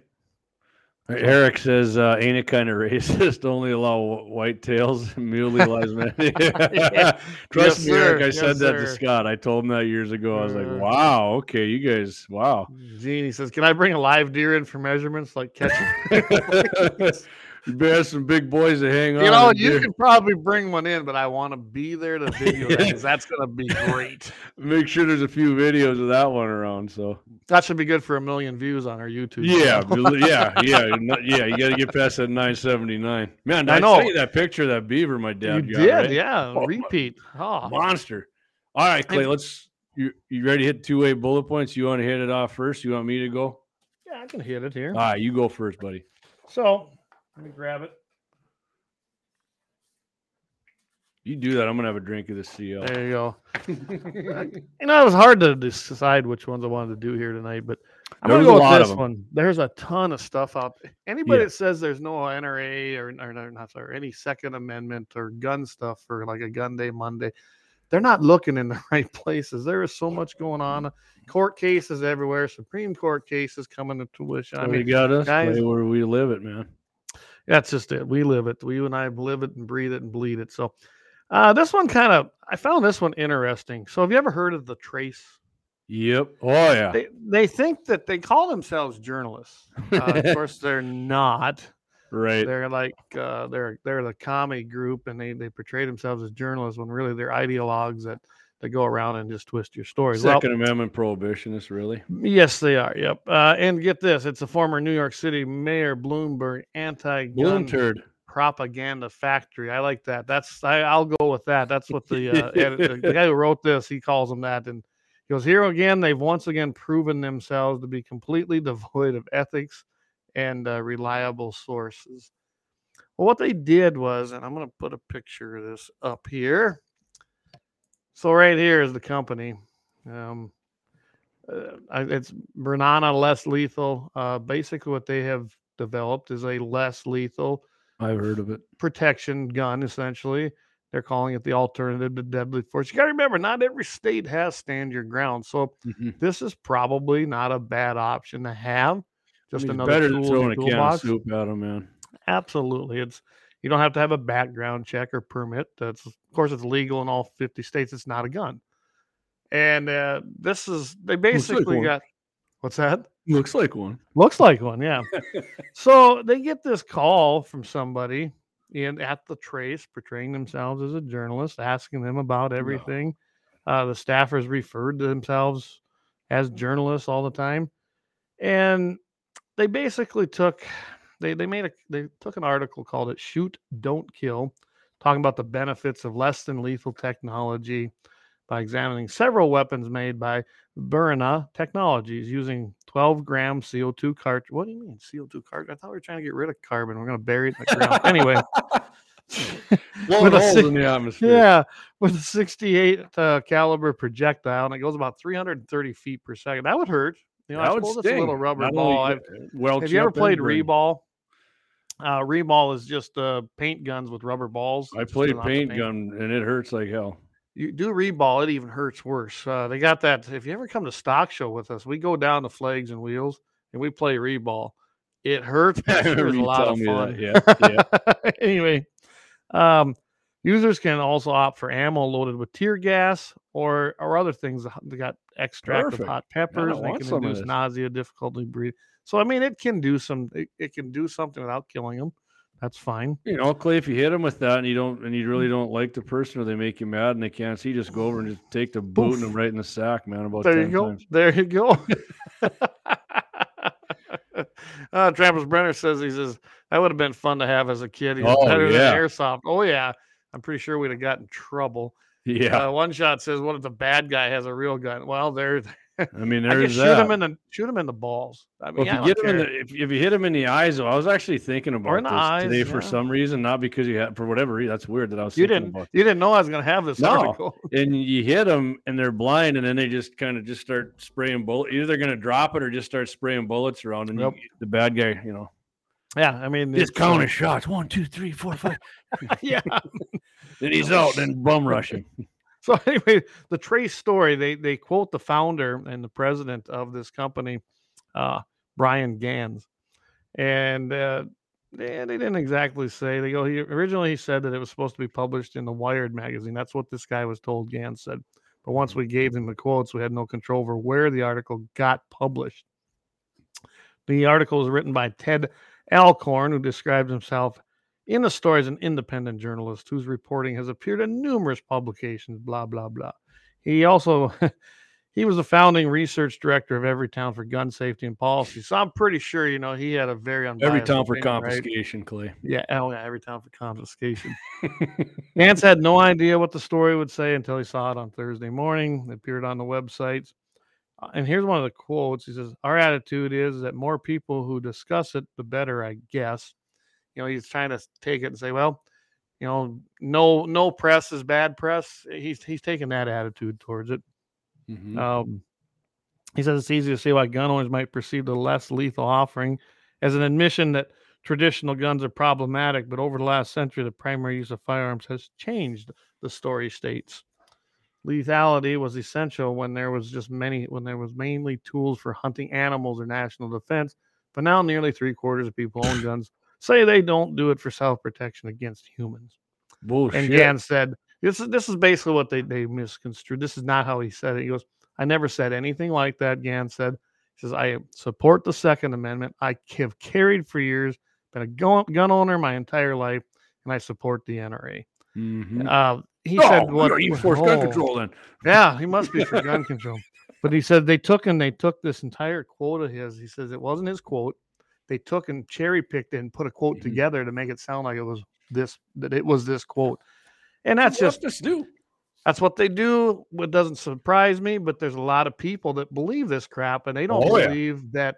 Eric says, uh, "Ain't it kind of racist? Only allow white tails, muley lies matter." Yeah. Trust Yes, me, Eric. I said Yes, that to. Scott. I told him that years ago. I was like, Uh, "Wow, okay, you guys, wow." Gene, he says, "Can I bring a live deer in for measurements, like catching?" you better have some big boys to hang on. you know, you do- can probably bring one in, but I want to be there to video that 'cause that's going to be great. make sure there's a few videos of that one around. So That should be good for a million views on our YouTube. yeah, yeah, yeah, yeah. You got to get past that 979. Man, I I know. know that picture of that beaver my you dad got. did, right? yeah. Oh, Repeat. Oh, monster. All right, Clay, And- let's. You you ready to hit two A bullet points? You want to hit it off first? You want me to go? yeah, I can hit it here. All right, you go first, buddy. So let me grab it. You do that. I'm gonna have a drink of the CL. There you go. You know, it was hard to decide which ones I wanted to do here tonight, but I'm There gonna go with this one. There's a ton of stuff out there. Anybody Yeah. that says there's no NRA or, or not sorry, any Second Amendment or gun stuff for like a gun day Monday, they're not looking in the right places. There is so much going on. Court cases everywhere, Supreme Court cases coming to tuition. I I mean, mean, you got us, guys- Clay, where we live it, man. That's just it. We live it. We you and I live it and breathe it and bleed it. So uh, this one kind of I found this one interesting. So have you ever heard of the trace? Yep. Oh yeah. they they think that they call themselves journalists. Uh, of course, they're not. right. They're like uh, they're they're the commie group, and they they portray themselves as journalists when really they're ideologues that that go around and just twist your stories. Well, Second Amendment prohibitionists, really. yes, they are. Yep. Uh, and get this: it's a former New York City Mayor Bloomberg anti-gun propaganda factory. I like that. That's I, I'll go with that. That's what the uh, edit- the guy who wrote this he calls them that. And he goes here again. They've once again proven themselves to be completely devoid of ethics and uh, reliable sources. Well, what they did was, and I'm going to put a picture of this up here. So right here is the company. Um, uh, it's Byrna Less Lethal. Uh, basically, what they have developed is a less lethal I've heard of it. protection gun, essentially. They're calling it the alternative to deadly force. You got to remember, not every state has stand your ground. So Mhm. this is probably not a bad option to have. Just I mean, another better tool than throwing a can of soup at them, man. Absolutely, it's you don't have to have a background check or permit. That's of course it's legal in all fifty states. It's not a gun, and uh, this is they basically one. got what's that? Looks like one. Looks like one, yeah. so they get this call from somebody in at the trace, portraying themselves as a journalist, asking them about everything. Uh, the staffers referred to themselves as journalists all the time, and they basically took they they made a they took an article called it "Shoot, Don't Kill." talking about the benefits of less than lethal technology by examining several weapons made by Byrna Technologies using 12 gram CO2 cartridge. What do you mean CO2 cartridge? I thought we were trying to get rid of carbon. We're going to bury it in the ground. anyway, With a holes si- in the atmosphere. yeah, with a 68 uh, caliber projectile, and it goes about 330 feet per second. That would hurt. You know, I that suppose it's a little rubber Not ball. only- I've- well, have you ever played reball? Uh, reball is just uh, paint guns with rubber balls. I played of paint gun and it hurts like hell. You do reball, it even hurts worse. Uh, they got that. If you ever come to stock show with us, we go down to flags and wheels and we play reball. It hurts, but I it sure a lot of fun. that. Yeah, anyway, um, users can also opt for ammo loaded with tear gas or or other things. They got extract Perfect. of hot peppers. They want can induce nausea, difficulty breathing. So I mean, it can do some. It, it can do something without killing them. That's fine. You know, Clay, if you hit them with that and you don't and you Mm. really don't like the person or they make you mad and they can't see, just go over and just take the boot Poof. and them right in the sack, man. About There 10 you go. times. There you go. uh, Travis Brenner says he says that would have been fun to have as a kid. He's Oh, better yeah. than airsoft. Oh yeah, I'm pretty sure we'd have gotten trouble. Yeah. Uh, one shot says, "What if the bad guy has a real gun?" Well, there, I mean, I there's shoot that. him in the shoot him in the balls. I mean, Well, if I you get him in the if, if you hit him in the eyes, though, I was actually thinking about this eyes, today for some reason, not because you had for whatever reason. That's weird that I was you didn't you didn't know I was going to have this No. article. And you hit them, and they're blind, and then they just kind of just start spraying bullets. Either they're going to drop it or just start spraying bullets around, and you- the bad guy, you know, Yeah, I mean, just counting shots. One, two, three, four, five. yeah. Then he's out. and bum rushing. So anyway, the Trace story, they they quote the founder and the president of this company, uh, Bryan Ganz, and uh, they, they didn't exactly say. They go. He originally he said that it was supposed to be published in the Wired magazine. That's what this guy was told. Ganz said, but once we gave him the quotes, we had no control over where the article got published. The article was written by Ted Alcorn, who describes himself in the story as an independent journalist whose reporting has appeared in numerous publications, blah, blah, blah. He also he was the founding research director of Everytown for Gun Safety and Policy. So I'm pretty sure, you know, he had a very unbiased Every town for opinion, right? confiscation, Clay. Yeah, oh yeah, every town for confiscation. Nance had no idea what the story would say until he saw it on Thursday morning. It appeared on the websites. Uh, And here's one of the quotes. He says, Our attitude is that more people who discuss it, the better, I guess. You know, he's trying to take it and say, well, you know, no, no press is bad press. He's he's taking that attitude towards it. Mhm. Um, he says it's easy to see why gun owners might perceive the less lethal offering as an admission that traditional guns are problematic, but over the last century, the primary use of firearms has changed, the story states. Lethality was essential when there was just many when there was mainly tools for hunting animals or national defense, but now nearly three quarters of people own guns say they don't do it for self-protection against humans. Bullshit. And Gan said, "This is this is basically what they they misconstrued. This is not how he said it." He goes, "I never said anything like that." Gan said, "He says I support the Second Amendment. I have carried for years, been a gun, gun owner my entire life, and I support the NRA." Mhm. Uh, he oh, said, "What gotta use force gun oh, control then. Yeah, he must be for gun control." But he said they took and they took this entire quote of his. He says it wasn't his quote. They took and cherry picked and put a quote Mhm. together to make it sound like it was this that it was this quote. And that's just just do. that's what they do. It doesn't surprise me, but there's a lot of people that believe this crap and they don't Oh, yeah. believe that,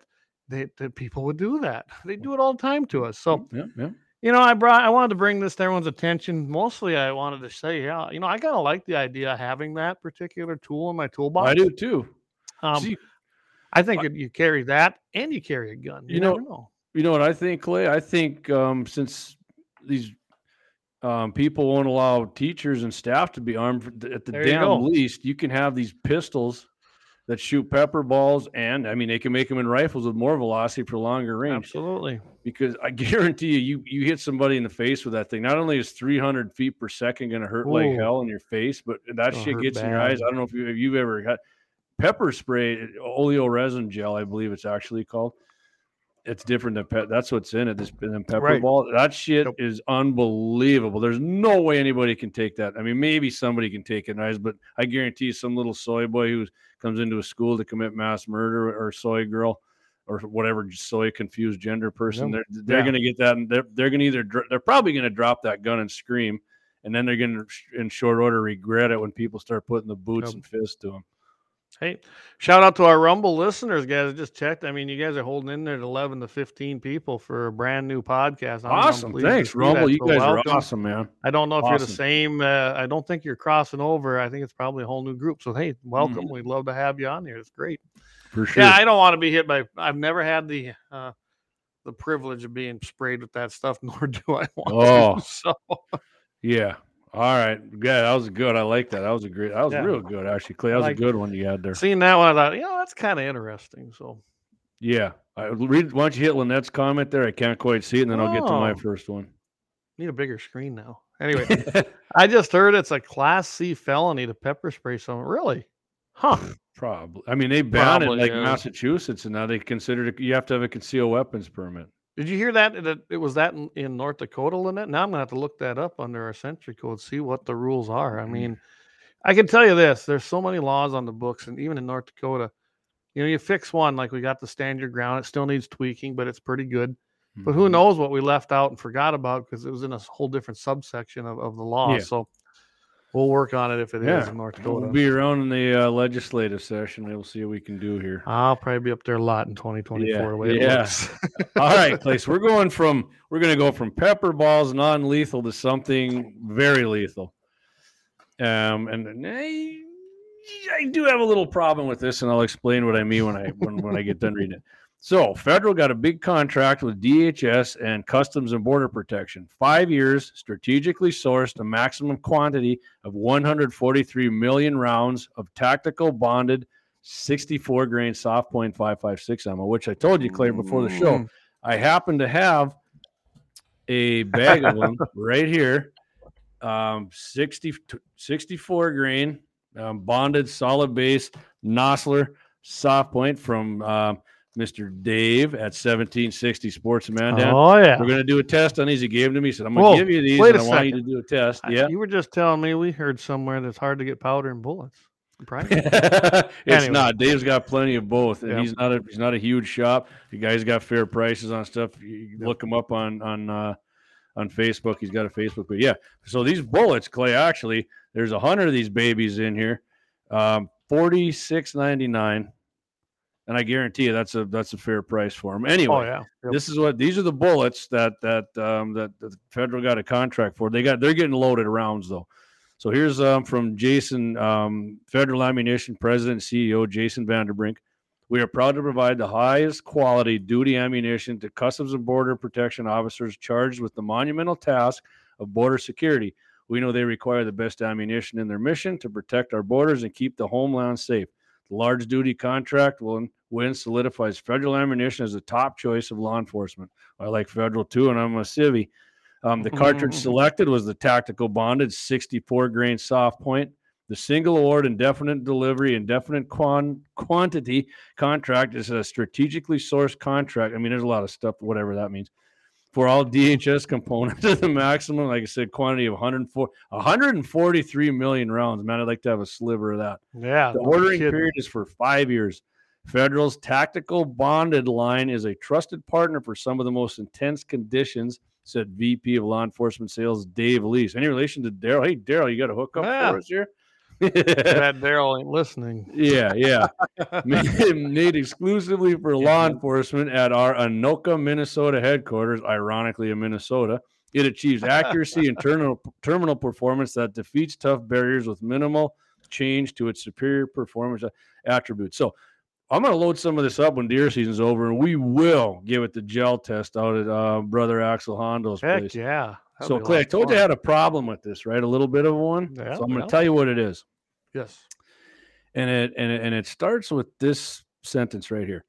they, that people would do that. They do it all the time to us. So, yeah, yeah. you know, I brought I wanted to bring this to everyone's attention. Mostly I wanted to say, yeah, you know, I kind of like the idea of having that particular tool in my toolbox. I do too. Um, See, I think it, you carry that and you carry a gun. You, You know, know. you know what I think, Clay? I think um, since these um, people won't allow teachers and staff to be armed at the There you damn least, you can have these pistols that shoot pepper balls, and I mean they can make them in rifles with more velocity for longer range. Absolutely. Because I guarantee you, you you hit somebody in the face with that thing. Not only is 300 feet per second going to hurt like hell in your face, but that It'll shit gets in your eyes. I don't know if, you, if you've ever had pepper spray, oleo resin gel, I believe it's actually called. It's different than. That's what's in it. This than pepper Right. ball. That shit Yep. is unbelievable. There's no way anybody can take that. I mean, maybe somebody can take it, nice, but I guarantee some little soy boy who comes into a school to commit mass murder or soy girl or whatever soy confused gender person, Yep. they're they're Yeah. gonna get that, and they're they're gonna either dr- they're probably gonna drop that gun and scream, and then they're going to, in short order, regret it when people start putting the boots Yep. and fists to them. Hey, shout out to our Rumble listeners, guys. I just checked. I mean, you guys are holding in there at 11 to 15 people for a brand new podcast. I'm- Awesome, thanks, Rumble. You So guys are awesome, man. I don't know if you're the same. Uh, I don't think you're crossing over. I think it's probably a whole new group. So, hey, welcome. Mm-hmm. We'd love to have you on here. It's great. For sure. Yeah, I don't want to be hit by. I've never had the uh, the privilege of being sprayed with that stuff, nor do I want Oh. to. So, yeah. All right. Yeah, that was good. I like that. That was a great. That was Yeah. real good, actually, Clay. That was Like- a good one you had there. seeing that one, I thought, you know, that's kind of interesting. So, Yeah. I read. Why don't you hit Lynette's comment there? I can't quite see it, and then I'll get to my Oh. first one. need a bigger screen now. Anyway, I just heard it's a Class C felony to pepper spray someone. Really? Huh? Probably. I mean, they banned it like is. Massachusetts, and now they consider it. You have to have a concealed weapons permit. Did you hear that? That it was that in, in North Dakota, Lynette? Now I'm gonna have to look that up under our century code, see what the rules are. I Mhm. mean, I can tell you this: there's so many laws on the books, and even in North Dakota, you know, you fix one, like we got the stand your ground. It still needs tweaking, but it's pretty good. But who Mhm. knows what we left out and forgot about because it was in a whole different subsection of, of the law. Yeah. So we'll work on it if it is Yeah. in North We'll Dakota. be around in the uh, legislative session. We'll see what we can do here. I'll probably be up there a lot in 2024. the way yeah. looks. All right, Clay. So we're going from we're going to go from pepper balls non-lethal to something very lethal. Um, and and I, I do have a little problem with this, and I'll explain what I mean when I when, when I get done reading it. So, federal got a big contract with DHS and Customs and Border Protection. Five years, strategically sourced a maximum quantity of 143 million rounds of tactical bonded 64 grain soft point 556 ammo, which I told you, Clay, before the show. Mm. I happen to have a bag of them right here. Um, 60, 64 grain, um, bonded solid base Nosler soft point from um, Mr. Dave at 1760 Sports Mandan. Oh yeah. We're going to do a test on these. He gave them to me. He said, I'm going to give you these. and I want you to do a test. I- Yeah. You were just telling me we heard somewhere that's hard to get powder and bullets. Right? it's Anyway. not. Dave's got plenty of both, and Yep. he's not a he's not a huge shop. The guy's got fair prices on stuff. You Yep. look him up on on uh, on Facebook. He's got a Facebook, but yeah. So these bullets, Clay, actually, there's a hundred of these babies in here, um, forty six ninety nine, and I guarantee you that's a that's a fair price for them. Anyway, oh yeah. Yep. this is what these are the bullets that that um, that the federal got a contract for. They got they're getting loaded rounds though. So here's um, from Jason, um, Federal Ammunition President and CEO Jason Vanderbrink. We are proud to provide the highest quality duty ammunition to Customs and Border Protection officers charged with the monumental task of border security. We know they require the best ammunition in their mission to protect our borders and keep the homeland safe. The large duty contract will win solidifies federal ammunition as a top choice of law enforcement. I like federal too, and I'm a civvy. Um, the cartridge selected was the tactical bonded 64 grain soft point. The single award indefinite delivery, indefinite quan- quantity contract is a strategically sourced contract. I mean, there's a lot of stuff, whatever that means. For all DHS components, the maximum, like I said, quantity of 104, 143 million rounds. Man, I'd like to have a sliver of that. yeah. The ordering period is for five years. Federal's tactical bonded line is a trusted partner for some of the most intense conditions, said VP of Law Enforcement Sales Dave Lease. Any relation to Daryl? Hey, Daryl, you got a hookup Yeah. for us here? That Daryl ain't listening. yeah, yeah. made, made exclusively for law enforcement at our Anoka, Minnesota headquarters, ironically in Minnesota. It achieves accuracy and terminal, terminal performance that defeats tough barriers with minimal change to its superior performance attributes. So I'm going to load some of this up when deer season's over, and we will give it the gel test out at uh, Brother Axel Hondo's Heck place. yeah. So, Clay, I told you I had a problem with this, right? A little bit of one. Yeah, so I'm going to tell you what it is Yes. and it and it, and it starts with this sentence right here.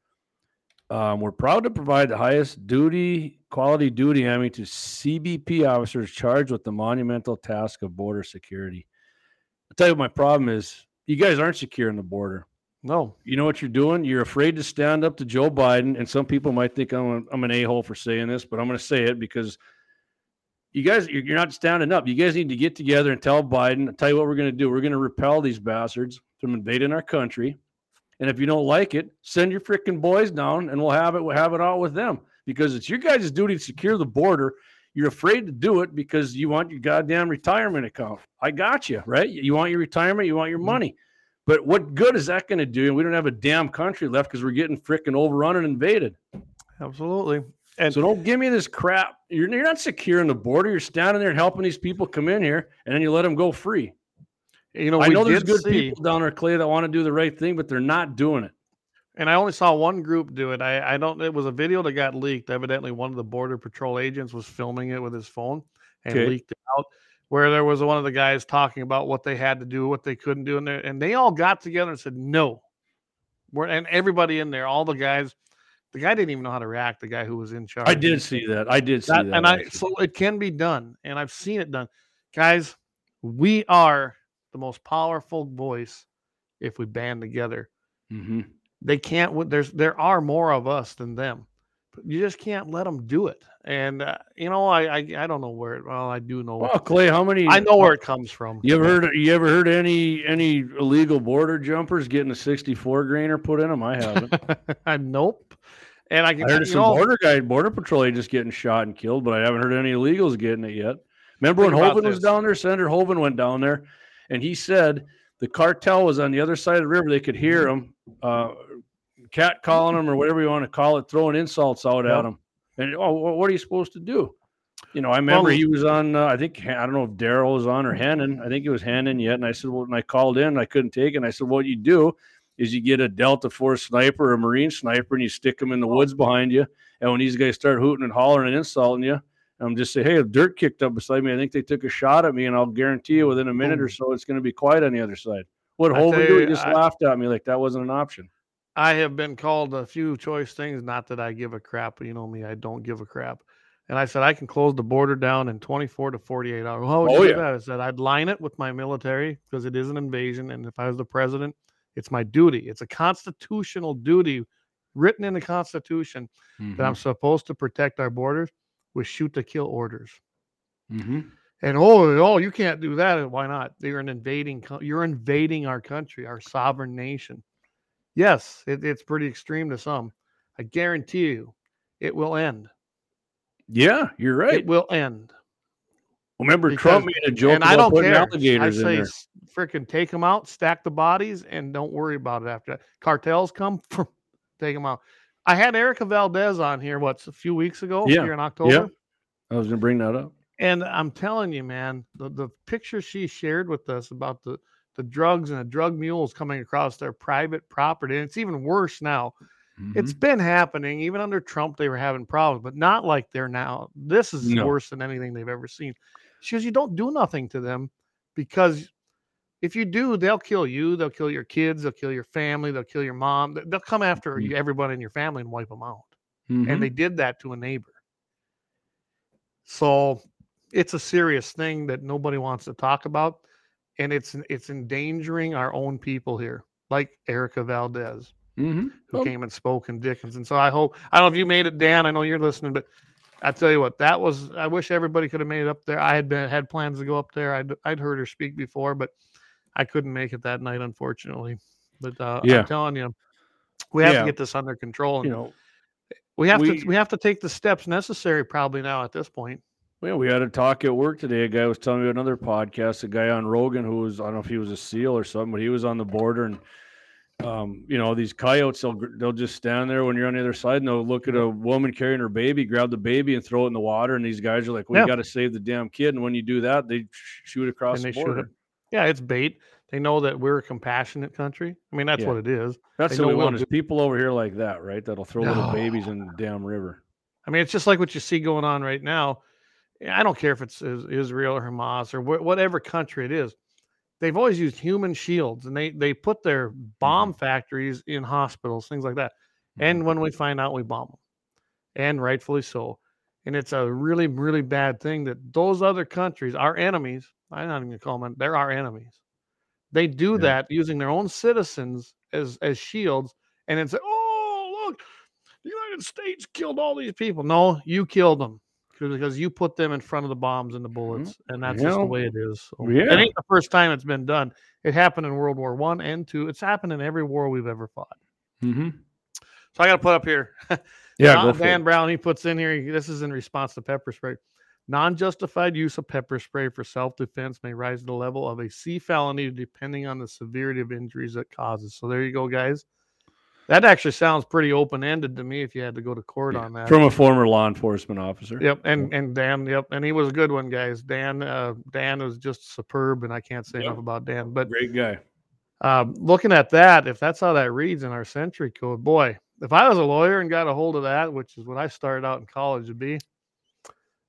Um, we're proud to provide the highest duty quality duty ammo to CBP officers charged with the monumental task of border security. I'll tell you what my problem is. You guys aren't securing the border. No. You know what you're doing? You're afraid to stand up to Joe Biden, and some people might think I'm, a, I'm an a hole for saying this, but I'm going to say it because you guys you're you're not standing up. You guys need to get together and tell Biden. tell you what we're going to do. We're going to repel these bastards from invading our country, and if you don't like it, send your freaking boys down, and we'll have it. We'll have it out with them because it's your guys' duty to secure the border. you're afraid to do it because you want your goddamn retirement account. I got you, right? You want your retirement, you want your Mhm. money. But what good is that going to do? And we don't have a damn country left because we're getting freaking overrun and invaded. Absolutely. And So don't give me this crap. You're, you're not securing the border. You're standing there helping these people come in here, and then you let them go free. you know, I we know there's good see, people down there, Clay, that want to do the right thing, but they're not doing it. and I only saw one group do it. I, I don't. It was a video that got leaked. Evidently, one of the border patrol agents was filming it with his phone and Okay. leaked it out. Where there was one of the guys talking about what they had to do, what they couldn't do, and they, and they all got together and said no. We're, and everybody in there, all the guys, the guy didn't even know how to react. The guy who was in charge. I did see that. I did see That- that. and I so it can be done, and I've seen it done, guys. We are the most powerful voice if we band together. Mhm. They can't. There's there are more of us than them. You just can't let them do it. And uh, you know, I, I I don't know where. It, well, I do know. Well, Clay, how many? I know where it comes from. You ever heard? You ever heard any any illegal border jumpers getting a 64 grainer put in them? I haven't. nope. And I can. I heard you some know, border guy, border patrol agents getting shot and killed, but I haven't heard any illegals getting it yet. Remember when Hoeven was down there? Senator Hoeven went down there, and he said the cartel was on the other side of the river. They could hear Mm-hmm. him, uh, cat calling them or whatever you want to call it, throwing insults out Yep. at him. And oh, what are you supposed to do? You know, I remember Well- he was on. Uh, I think I don't know if Daryl was on or Hennen. I think it was Hennen yet. And I said, well, and I called in, I couldn't take it. And I said, what you do is you get a Delta Force sniper or a Marine sniper, and you stick them in the woods behind you. And when these guys start hooting and hollering and insulting you, I'm just say, hey, a dirt kicked up beside me. I think they took a shot at me, and I'll guarantee you mm. within a minute or mm. so, it's going to be quiet on the other side. What I Hoeven do? He just I- laughed at me like that wasn't an option. I have been called a few choice things. Not that I give a crap, but you know me, I don't give a crap. And I said I can close the border down in 24 to 48 hours. How would you Oh, do yeah. that? I said I'd line it with my military because it is an invasion, and if I was the president, it's my duty. It's a constitutional duty written in the Constitution that I'm supposed to protect our borders with shoot to kill orders. Mm-hmm. And oh, oh, you can't do that. Why not? You're an invading. You're invading our country, our sovereign nation. Yes, it, it's pretty extreme to some. I guarantee you, it will end. Yeah, you're right. It will end. Remember, Trump made a joke and about I don't putting care. I alligators in say, there. freaking take them out, stack the bodies, and don't worry about it after that. Cartels come, take them out. I had Erica Valdez on here. What's a few weeks ago? Yeah, here in October. Yeah. I was going to bring that up. And I'm telling you, man, the, the picture she shared with us about the, the drugs and the drug mules coming across their private property, and it's even worse now. It's Mm-hmm. been happening. Even under Trump, they were having problems, but not like they're now. This is No. worse than anything they've ever seen. She goes, You don't do nothing to them because if you do, they'll kill you. They'll kill your kids. They'll kill your family. They'll kill your mom. they- They'll come after Mm. you, everybody in your family and wipe them out Mhm. and they did that to a neighbor. So it's a serious thing that nobody wants to talk about, and it's it's endangering our own people here, like Erica Valdez, Mhm. who Well, came and spoke in Dickinson. And so I hope I don't know if you made it, Dan. I know you're listening, but I tell you what, that was I wish everybody could have made it up there. I had been had plans to go up there. I'd I'd heard her speak before, but I couldn't make it that night, unfortunately. But uh, Yeah. I'm telling you, we have Yeah. to get this under control. And you know, we have we- to we have to take the steps necessary probably now at this point. Well, we had a talk at work today. A guy was telling me about another podcast. A guy on Rogan who was I don't know if he was a SEAL or something, but he was on the border and. Um, you know these coyotes. they'll, they'll just stand there when you're on the other side, and they'll look at a woman carrying her baby, grab the baby, and throw it in the water. And these guys are like, "We Yeah. got to save the damn kid." And when you do that, they shoot across and the border. Yeah, it's bait. They know that we're a compassionate country. I mean, that's Yeah. what it is. That's They what we want is people over here like that, right? That'll throw little babies in the damn river. I mean, it's just like what you see going on right now. I don't care if it's Israel or Hamas or wh- whatever country it is. They've always used human shields, and they they put their bomb mm-hmm. factories in hospitals, things like that. And mm-hmm. when we find out, we bomb them, and rightfully so. And it's a really really bad thing that those other countries, our enemies, I'm not even gonna call them. They're our enemies. They do Yeah. that using their own citizens as as shields, and it's oh look, the United States killed all these people. No, you killed them because you put them in front of the bombs and the bullets, and that's just the way it is. So, Yeah. It ain't the first time it's been done. It happened in World War One and Two. It's happened in every war we've ever fought. Mm-hmm. So I got to put up here. Yeah, Don- Dan it. Brown, he puts in here. This is in response to pepper spray. Non justified use of pepper spray for self defense may rise to the level of a C felony depending on the severity of injuries it causes. So there you go, guys. That actually sounds pretty open ended to me if you had to go to court Yeah, on that. From a former law enforcement officer. Yep, and and Dan, yep, and he was a good one, guys. Dan, uh, Dan was just superb, and I can't say Yep. enough about Dan. But Great guy. um, looking at that, if that's how that reads in our century code, boy, if I was a lawyer and got a hold of that, which is what I started out in college to be,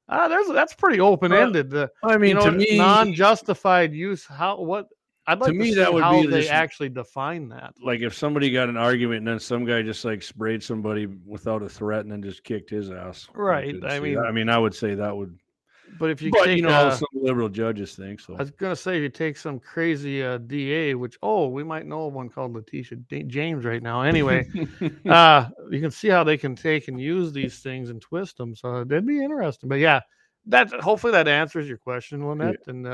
uh, there's that's pretty open ended. The I mean, you know, to me, non-justified use. How what? I'd like to, me, see that would how be they this- actually define that. like if somebody got an argument and then some guy just like sprayed somebody without a threat and then just kicked his ass. Right, couldn't I mean- that. I mean, I would say that would, But if you but take, you know, uh, some liberal judges think so. I was gonna say if you take some crazy uh, DA, which oh we might know of one called Letitia Da- James right now. Anyway, uh, you can see how they can take and use these things and twist them. So that'd be interesting. But yeah, that hopefully that answers your question, Lynette. And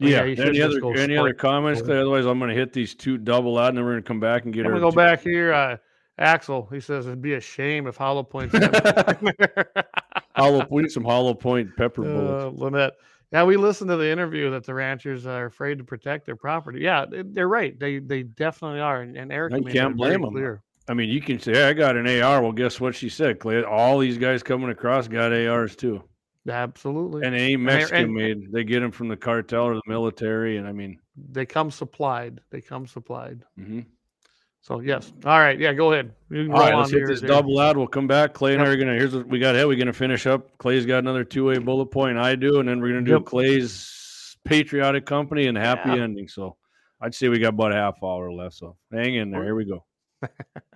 uh, but yeah. any other any other comments? for. Clay? Otherwise, I'm going to hit these two double out, and then we're going to come back and get I'm gonna go two- back here. Uh, Axel, he says it'd be a shame if Hollow Points. hollow. We need some hollow point pepper bullets. Uh, Lynette. Yeah, we listened to the interview that the ranchers are afraid to protect their property. Yeah, they- they're right. They they definitely are. And, and Eric You can't that very blame 'em. clear. I mean, you can say, hey, I got an AR. Well, guess what she said, Clay? All these guys coming across got ARs too. Absolutely. And they're- Mexican made. They get them from the cartel or the military. And I mean, they come supplied. They come supplied. mhm. So yes. All right. Yeah. Go ahead. All right, let's hit this double ad. We'll come back. Clay and I are gonna. Here's what we got. Here we're gonna finish up. Clay's got another two A bullet point. I do, and then we're gonna do Yep. Clay's patriotic company and happy Yeah. ending. So I'd say we got about a half hour left. So hang in there. Here we go.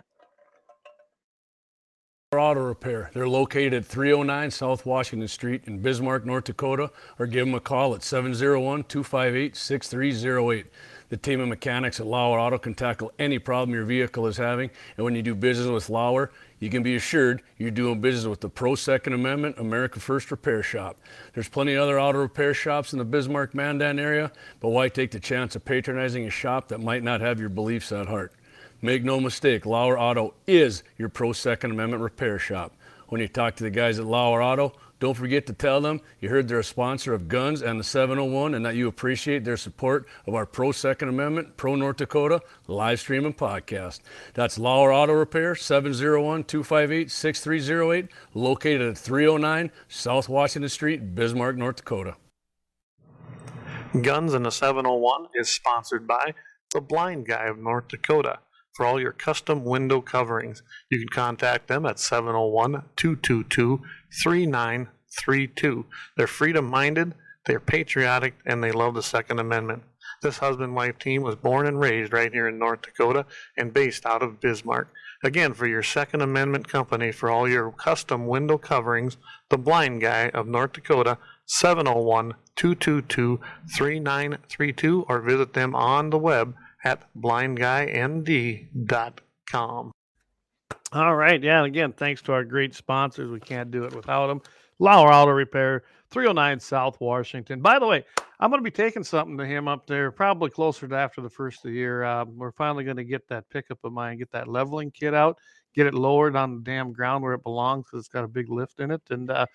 Auto Repair. They're located at 309 South Washington Street in Bismarck, North Dakota, or give them a call at 701 258 6308. The team of mechanics at Lauer Auto can tackle any problem your vehicle is having. And when you do business with Lauer, you can be assured you're doing business with the Pro Second Amendment America First Repair Shop. There's plenty of other auto repair shops in the Bismarck Mandan area, but why take the chance of patronizing a shop that might not have your beliefs at heart? Make no mistake, Lauer Auto is your pro Second Amendment repair shop. When you talk to the guys at Lauer Auto, don't forget to tell them you heard they're a sponsor of Guns and the 701 and that you appreciate their support of our pro Second Amendment, pro North Dakota live stream and podcast. That's Lauer Auto Repair, 701 258 6308, located at 309 South Washington Street, Bismarck, North Dakota. Guns and the 701 is sponsored by the Blind Guy of North Dakota. For all your custom window coverings, you can contact them at 701 222 3932. They're freedom minded, they're patriotic, and they love the Second Amendment. This husband wife team was born and raised right here in North Dakota and based out of Bismarck. Again, for your Second Amendment company, for all your custom window coverings, the Blind Guy of North Dakota, 701 222 3932, or visit them on the web at blindguynd.com. All right. Yeah. And again, thanks to our great sponsors. We can't do it without them. Lauer Auto Repair, 309 South Washington. By the way, I'm going to be taking something to him up there probably closer to after the first of the year. Uh, we're finally going to get that pickup of mine, get that leveling kit out, get it lowered on the damn ground where it belongs because it's got a big lift in it. And, uh,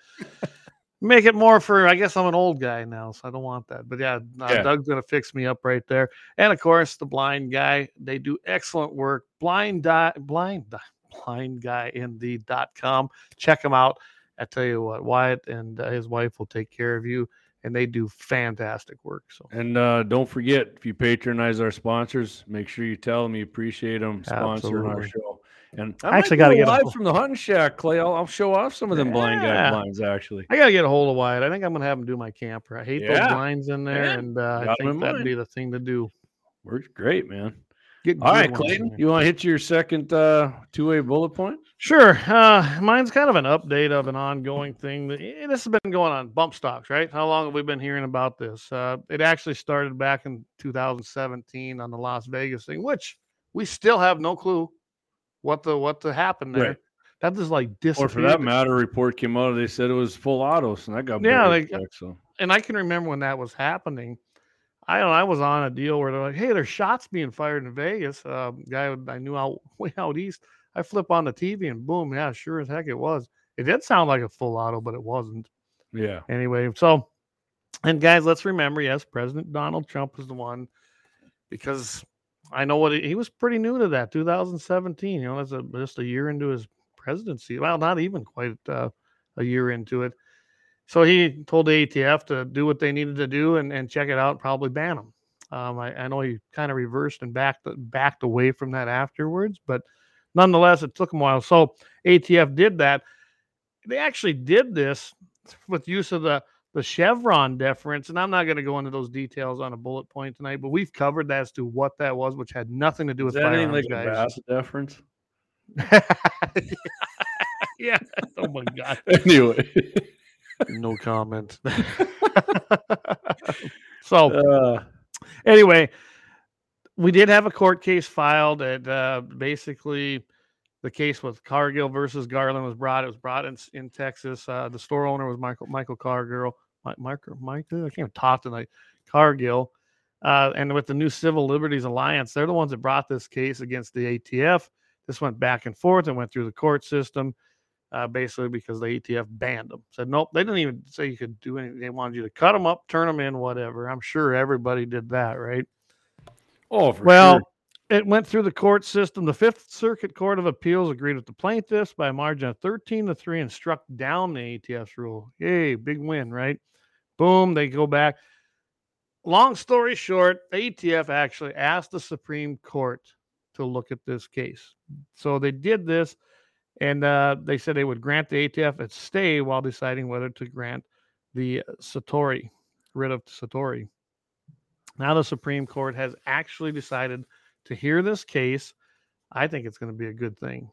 make it more for i guess i'm an old guy now so i don't want that but yeah, uh, Yeah. doug's gonna fix me up right there and of course the blind guy they do excellent work blind di- blind blind guy Indeed. Dot com check them out i tell you what wyatt and uh, his wife will take care of you and they do fantastic work so And uh, don't forget, if you patronize our sponsors, make sure you tell them you appreciate them sponsoring our Absolutely. show. And I actually gotta get a live whole- from the hunting shack, Clay. I'll, I'll show off some of them blind guy Yeah. blinds. Actually, i gotta get a hold of wyatt i think i'm gonna have him do my camper i hate Yeah. those blinds in there Yeah. and uh, i Got 'em in think that'd mind. be the thing to do works great, man. Get All good right, ones in Clayton, you want to hit your second uh, two A bullet point? Sure. Uh, mine's kind of an update of an ongoing thing. That, eh, this has been going on bump stocks, right? How long have we been hearing about this? Uh, it actually started back in 2017 on the Las Vegas thing, which we still have no clue what the what the happened there. Right. That just like Or for that matter, a report came out. They said it was full autos, and that got Yeah, they- so and I can remember when that was happening. I don't know, I was on a deal where they're like, "Hey, there's shots being fired in Vegas." Uh, guy I knew out way out east. I flip on the TV and boom, yeah, sure as heck it was. It did sound like a full auto, but it wasn't. Yeah. Anyway, so and guys, let's remember, yes, President Donald Trump was the one because I know what he, he was pretty new to that 2017. You know, that's a, just a year into his presidency. Well, not even quite uh, a year into it. So he told the ATF to do what they needed to do and, and check it out, probably ban them. Um, I, I, know he kind of reversed and backed backed away from that afterwards, but nonetheless, it took him a while. So ATF did that. They actually did this with use of the the Chevron deference, and I'm not going to go into those details on a bullet point tonight, but we've covered that as to what that was, which had nothing to do with Is that anything firearms, like a guys. bass deference? yeah. Oh my god. Anyway. No comment. so Uh, anyway, we did have a court case filed that uh, basically the case with Cargill versus Garland was brought. It was brought in, in Texas. Uh, the store owner was Michael Michael Cargill. Mike, Mike, Mike I can't even talk tonight. Cargill. Uh, and with the new Civil Liberties Alliance, they're the ones that brought this case against the ATF. This went back and forth and went through the court system, uh, basically because the ATF banned them. Said nope, they didn't even say you could do anything. They wanted you to cut them up, turn them in, whatever. I'm sure everybody did that, right? oh, for well, sure. It went through the court system. The Fifth Circuit Court of Appeals agreed with the plaintiffs by a margin of 13 to 3 and struck down the ATF's rule. Yay, big win, right? Boom, they go back. Long story short, ATF actually asked the Supreme Court to look at this case. So they did this, and uh, they said they would grant the ATF a stay while deciding whether to grant the Satori, writ of Satori. Now the Supreme Court has actually decided to hear this case. I think it's going to be a good thing.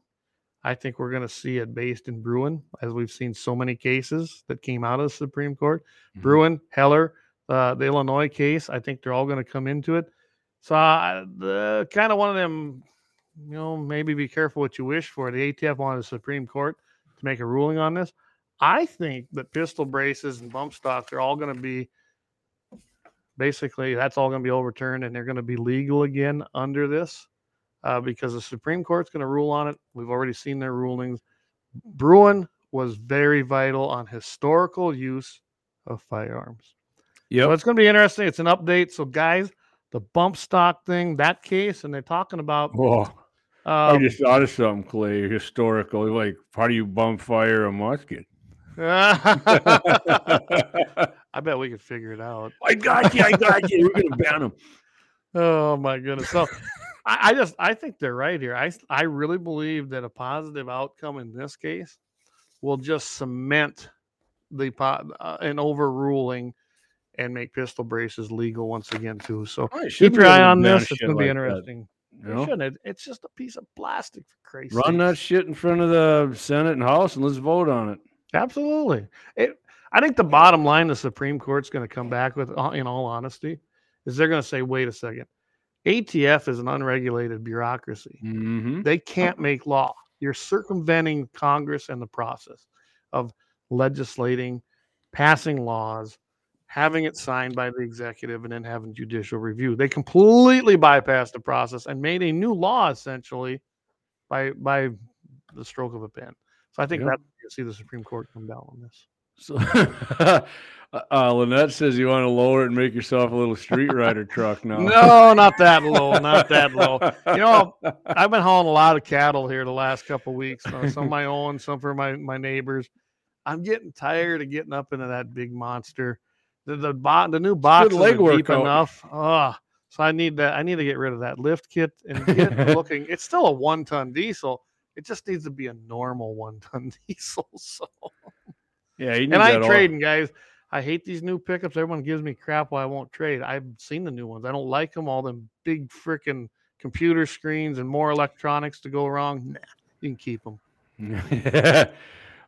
I think we're going to see it based in Bruen, as we've seen so many cases that came out of the Supreme Court. Mhm. Bruen, Heller, uh, the Illinois case. I think they're all going to come into it. So uh, the kind of one of them, you know, maybe be careful what you wish for. The ATF wanted the Supreme Court to make a ruling on this. I think that pistol braces and bump stocks are all going to be basically that's all going to be overturned and they're going to be legal again under this uh, because the Supreme Court's going to rule on it. We've already seen their rulings. Bruen was very vital on historical use of firearms. Yeah, So it's going to be interesting. It's an update. So, guys, the bump stock thing, that case, and they're talking about. Oh, I Um, just thought of something, Clay. Historical, like how do you bump fire a musket? I bet we could figure it out. I got you. I got you. We're gonna ban them. Oh my goodness. So I, I just I think they're right here. I I really believe that a positive outcome in this case will just cement the po- uh, an overruling and make pistol braces legal once again too. So keep your eye on this. It's going to be interesting. You It know? shouldn't. It's just a piece of plastic for Christ's Run sakes. that shit in front of the Senate and House and let's vote on it. Absolutely. It, I think the bottom line the Supreme Court's going to come back with, uh, in all honesty, is they're going to say, wait a second. ATF is an unregulated bureaucracy. Mm-hmm. They can't make law. You're circumventing Congress and the process of legislating, passing laws, having it signed by the executive, and then having judicial review. They completely bypassed the process and made a new law essentially by by the stroke of a pen. So I think Yeah. that you see the Supreme Court come down on this. So, uh, Lynette says you want to lower it and make yourself a little street rider truck now. No, not that low, not that low. You know, I've been hauling a lot of cattle here the last couple of weeks. uh, some of my own, some for my my neighbors. I'm getting tired of getting up into that big monster. The the, bo- the new box is deep workout. enough. Oh, so I need that. I need to get rid of that lift kit and get looking. It's still a one ton diesel. It just needs to be a normal one ton diesel. So yeah, you and I ain't trading, guys. I hate these new pickups. Everyone gives me crap why I won't trade. I've seen the new ones. I don't like them. All them big freaking computer screens and more electronics to go wrong. Nah, you can keep them.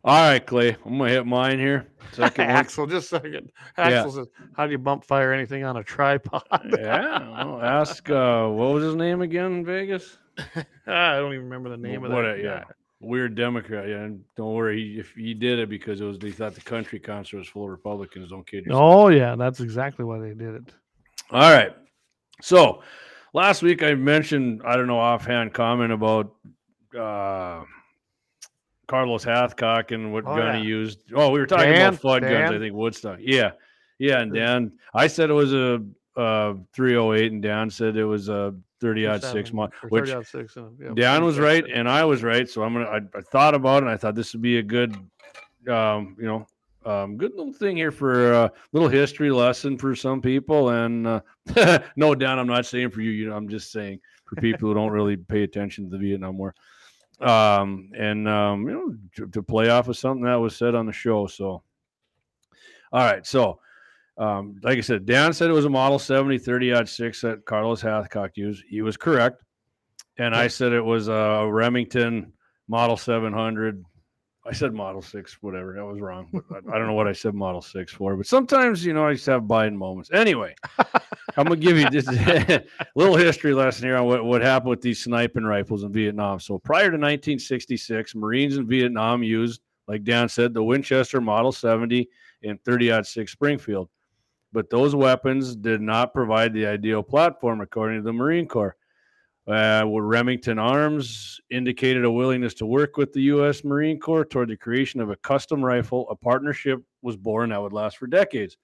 all right, Clay. I'm gonna hit mine here. Second. Axel, just a second. Axel says, "How do you bump fire anything on a tripod?" yeah. Well, ask uh, what was his name again in Vegas? I don't even remember the name of What that. a- yeah. Weird Democrat. Yeah, and don't worry. He, if he did it because it was they thought the country concert was full of Republicans. Don't kid yourself. Oh yeah, that's exactly why they did it. All right. So last week I mentioned, I don't know, offhand comment about uh, Carlos Hathcock and what Oh, gun yeah. he used. Oh, we were talking Dan? about Fudd guns. I think Woodstock. Yeah, yeah. And Dan, I said it was a uh 308, and Dan said it was a 30 odd six Or which 30 six, uh, yeah, Dan was right and I was right. So I'm gonna. I, I thought about it. and I thought this would be a good, um, you know, um, good little thing here for a little history lesson for some people. And uh, no, Dan, I'm not saying for you. You know, I'm just saying for people who don't really pay attention to the Vietnam War. Um, and um, you know, to, to play off of something that was said on the show. So, all right, so. Um, like I said, Dan said it was a Model 70 30 odd six that Carlos Hathcock used. He was correct and I said it was a Remington Model 700. I said Model 6, whatever. That was wrong. But I, I don't know what I said Model 6 for, but sometimes, you know, I just have Biden moments. Anyway, I'm going to give you just a little history lesson here on what, what happened with these sniping rifles in Vietnam. So prior to 1966, Marines in Vietnam used, like Dan said, the Winchester Model 70 and 30 6 Springfield. But those weapons did not provide the ideal platform, according to the Marine Corps. Uh, Remington Arms indicated a willingness to work with the U.S. Marine Corps toward the creation of a custom rifle. A partnership was born that would last for decades.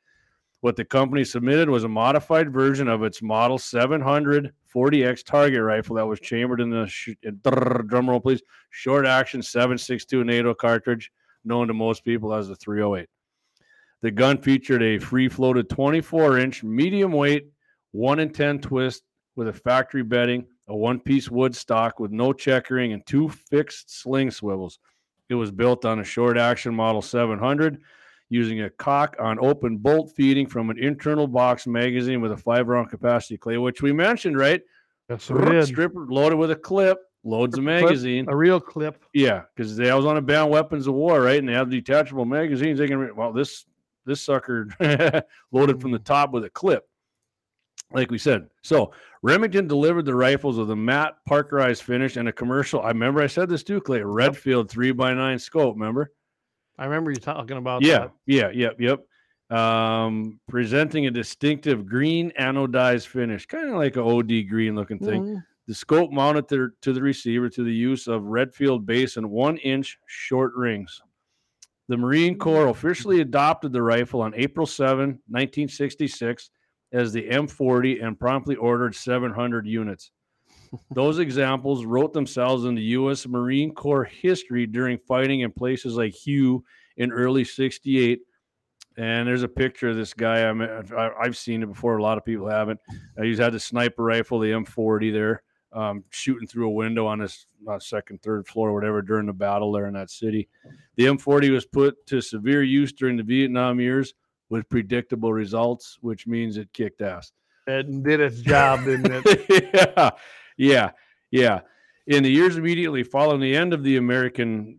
What the company submitted was a modified version of its Model 700 40X target rifle that was chambered in the sh- drum roll, please short action 7.62 NATO cartridge, known to most people as the 308. The gun featured a free floated 24 inch medium weight, 1 in 10 twist with a factory bedding, a one piece wood stock with no checkering, and two fixed sling swivels. It was built on a short action Model 700 using a cock on open bolt feeding from an internal box magazine with a five round capacity clay, which we mentioned, right? Yes, we did. Stripper loaded with a clip, loads a magazine. A real clip. Yeah, because they was on a banned weapons of war, right? And they have detachable magazines. They can well, this this sucker loaded from the top with a clip, like we said. So Remington delivered the rifles with a matte parkerized finish and a commercial. I remember I said this too, Clay. Redfield three by nine scope. Remember? I remember you talking about Yeah, that. yeah, yep, yep. Um, presenting a distinctive green anodized finish, kind of like a OD green looking thing. Mhm. The scope mounted to, to the receiver to the use of Redfield base and one inch short rings. The Marine Corps officially adopted the rifle on April 7, 1966, as the M40 and promptly ordered 700 units. Those examples wrote themselves into U.S. Marine Corps history during fighting in places like Hue in early 68. And there's a picture of this guy. I mean, I've, I've seen it before. A lot of people haven't. Uh, he's had the sniper rifle, the M40 there, um, shooting through a window on his uh, second, third floor, whatever, during the battle there in that city. The M40 was put to severe use during the Vietnam years with predictable results, which means it kicked ass. It did its job, didn't it? yeah, yeah, yeah. In the years immediately following the end of the American,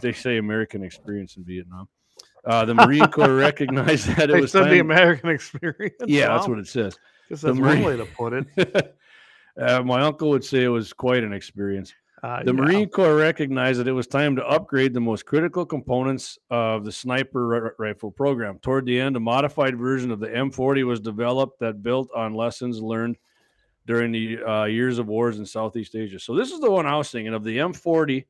they say American experience in Vietnam, uh, the Marine Corps recognized that it They was said the American experience. Yeah, that's what it says. The that's one way to put it. uh, my uncle would say it was quite an experience. Uh, The yeah. Marine Corps recognized that it was time to upgrade the most critical components of the sniper ri- rifle program. Toward the end, a modified version of the M40 was developed that built on lessons learned during the uh, years of wars in Southeast Asia. So this is the one I was thinking of. The M40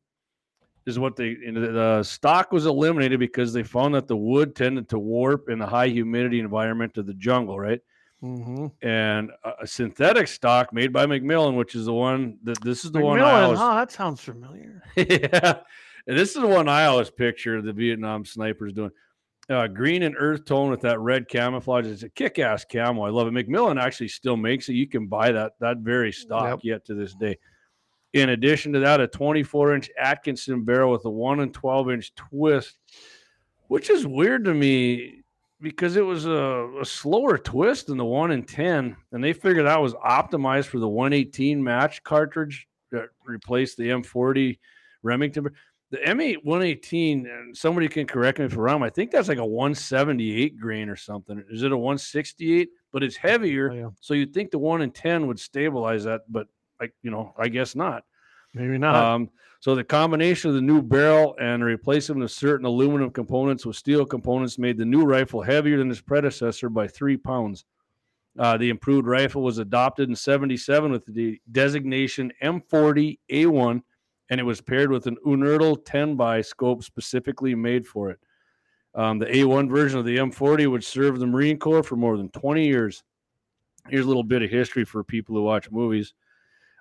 is what they you know, the the stock was eliminated because they found that the wood tended to warp in the high humidity environment of the jungle, right? Mhm. And a, synthetic stock made by McMillan, which is the one that this is the one I McMillan, always, huh? That sounds familiar. yeah. And this is the one I always picture the Vietnam snipers doing. Uh, green and earth tone with that red camouflage. It's a kick-ass camo. I love it. McMillan actually still makes it. You can buy that that very stock Yep. yet to this day. In addition to that, a 24-inch Atkinson barrel with a one and 12-inch twist, which is weird to me because it was a, a slower twist than the one in 10, and they figured that was optimized for the 118 match cartridge that replaced the M40 Remington. The M8 118, and somebody can correct me if I'm wrong. I think that's like a 178 grain or something. Is it a 168? But it's heavier, Oh, yeah. so you'd think the one in 10 would stabilize that, but like you know, I guess not. Maybe not. Um, so the combination of the new barrel and the replacement of certain aluminum components with steel components made the new rifle heavier than its predecessor by three pounds. Uh, the improved rifle was adopted in 77 with the designation M40A1 and it was paired with an Unertl 10 by scope specifically made for it. Um, the A1 version of the M40 would serve the Marine Corps for more than 20 years. Here's a little bit of history for people who watch movies.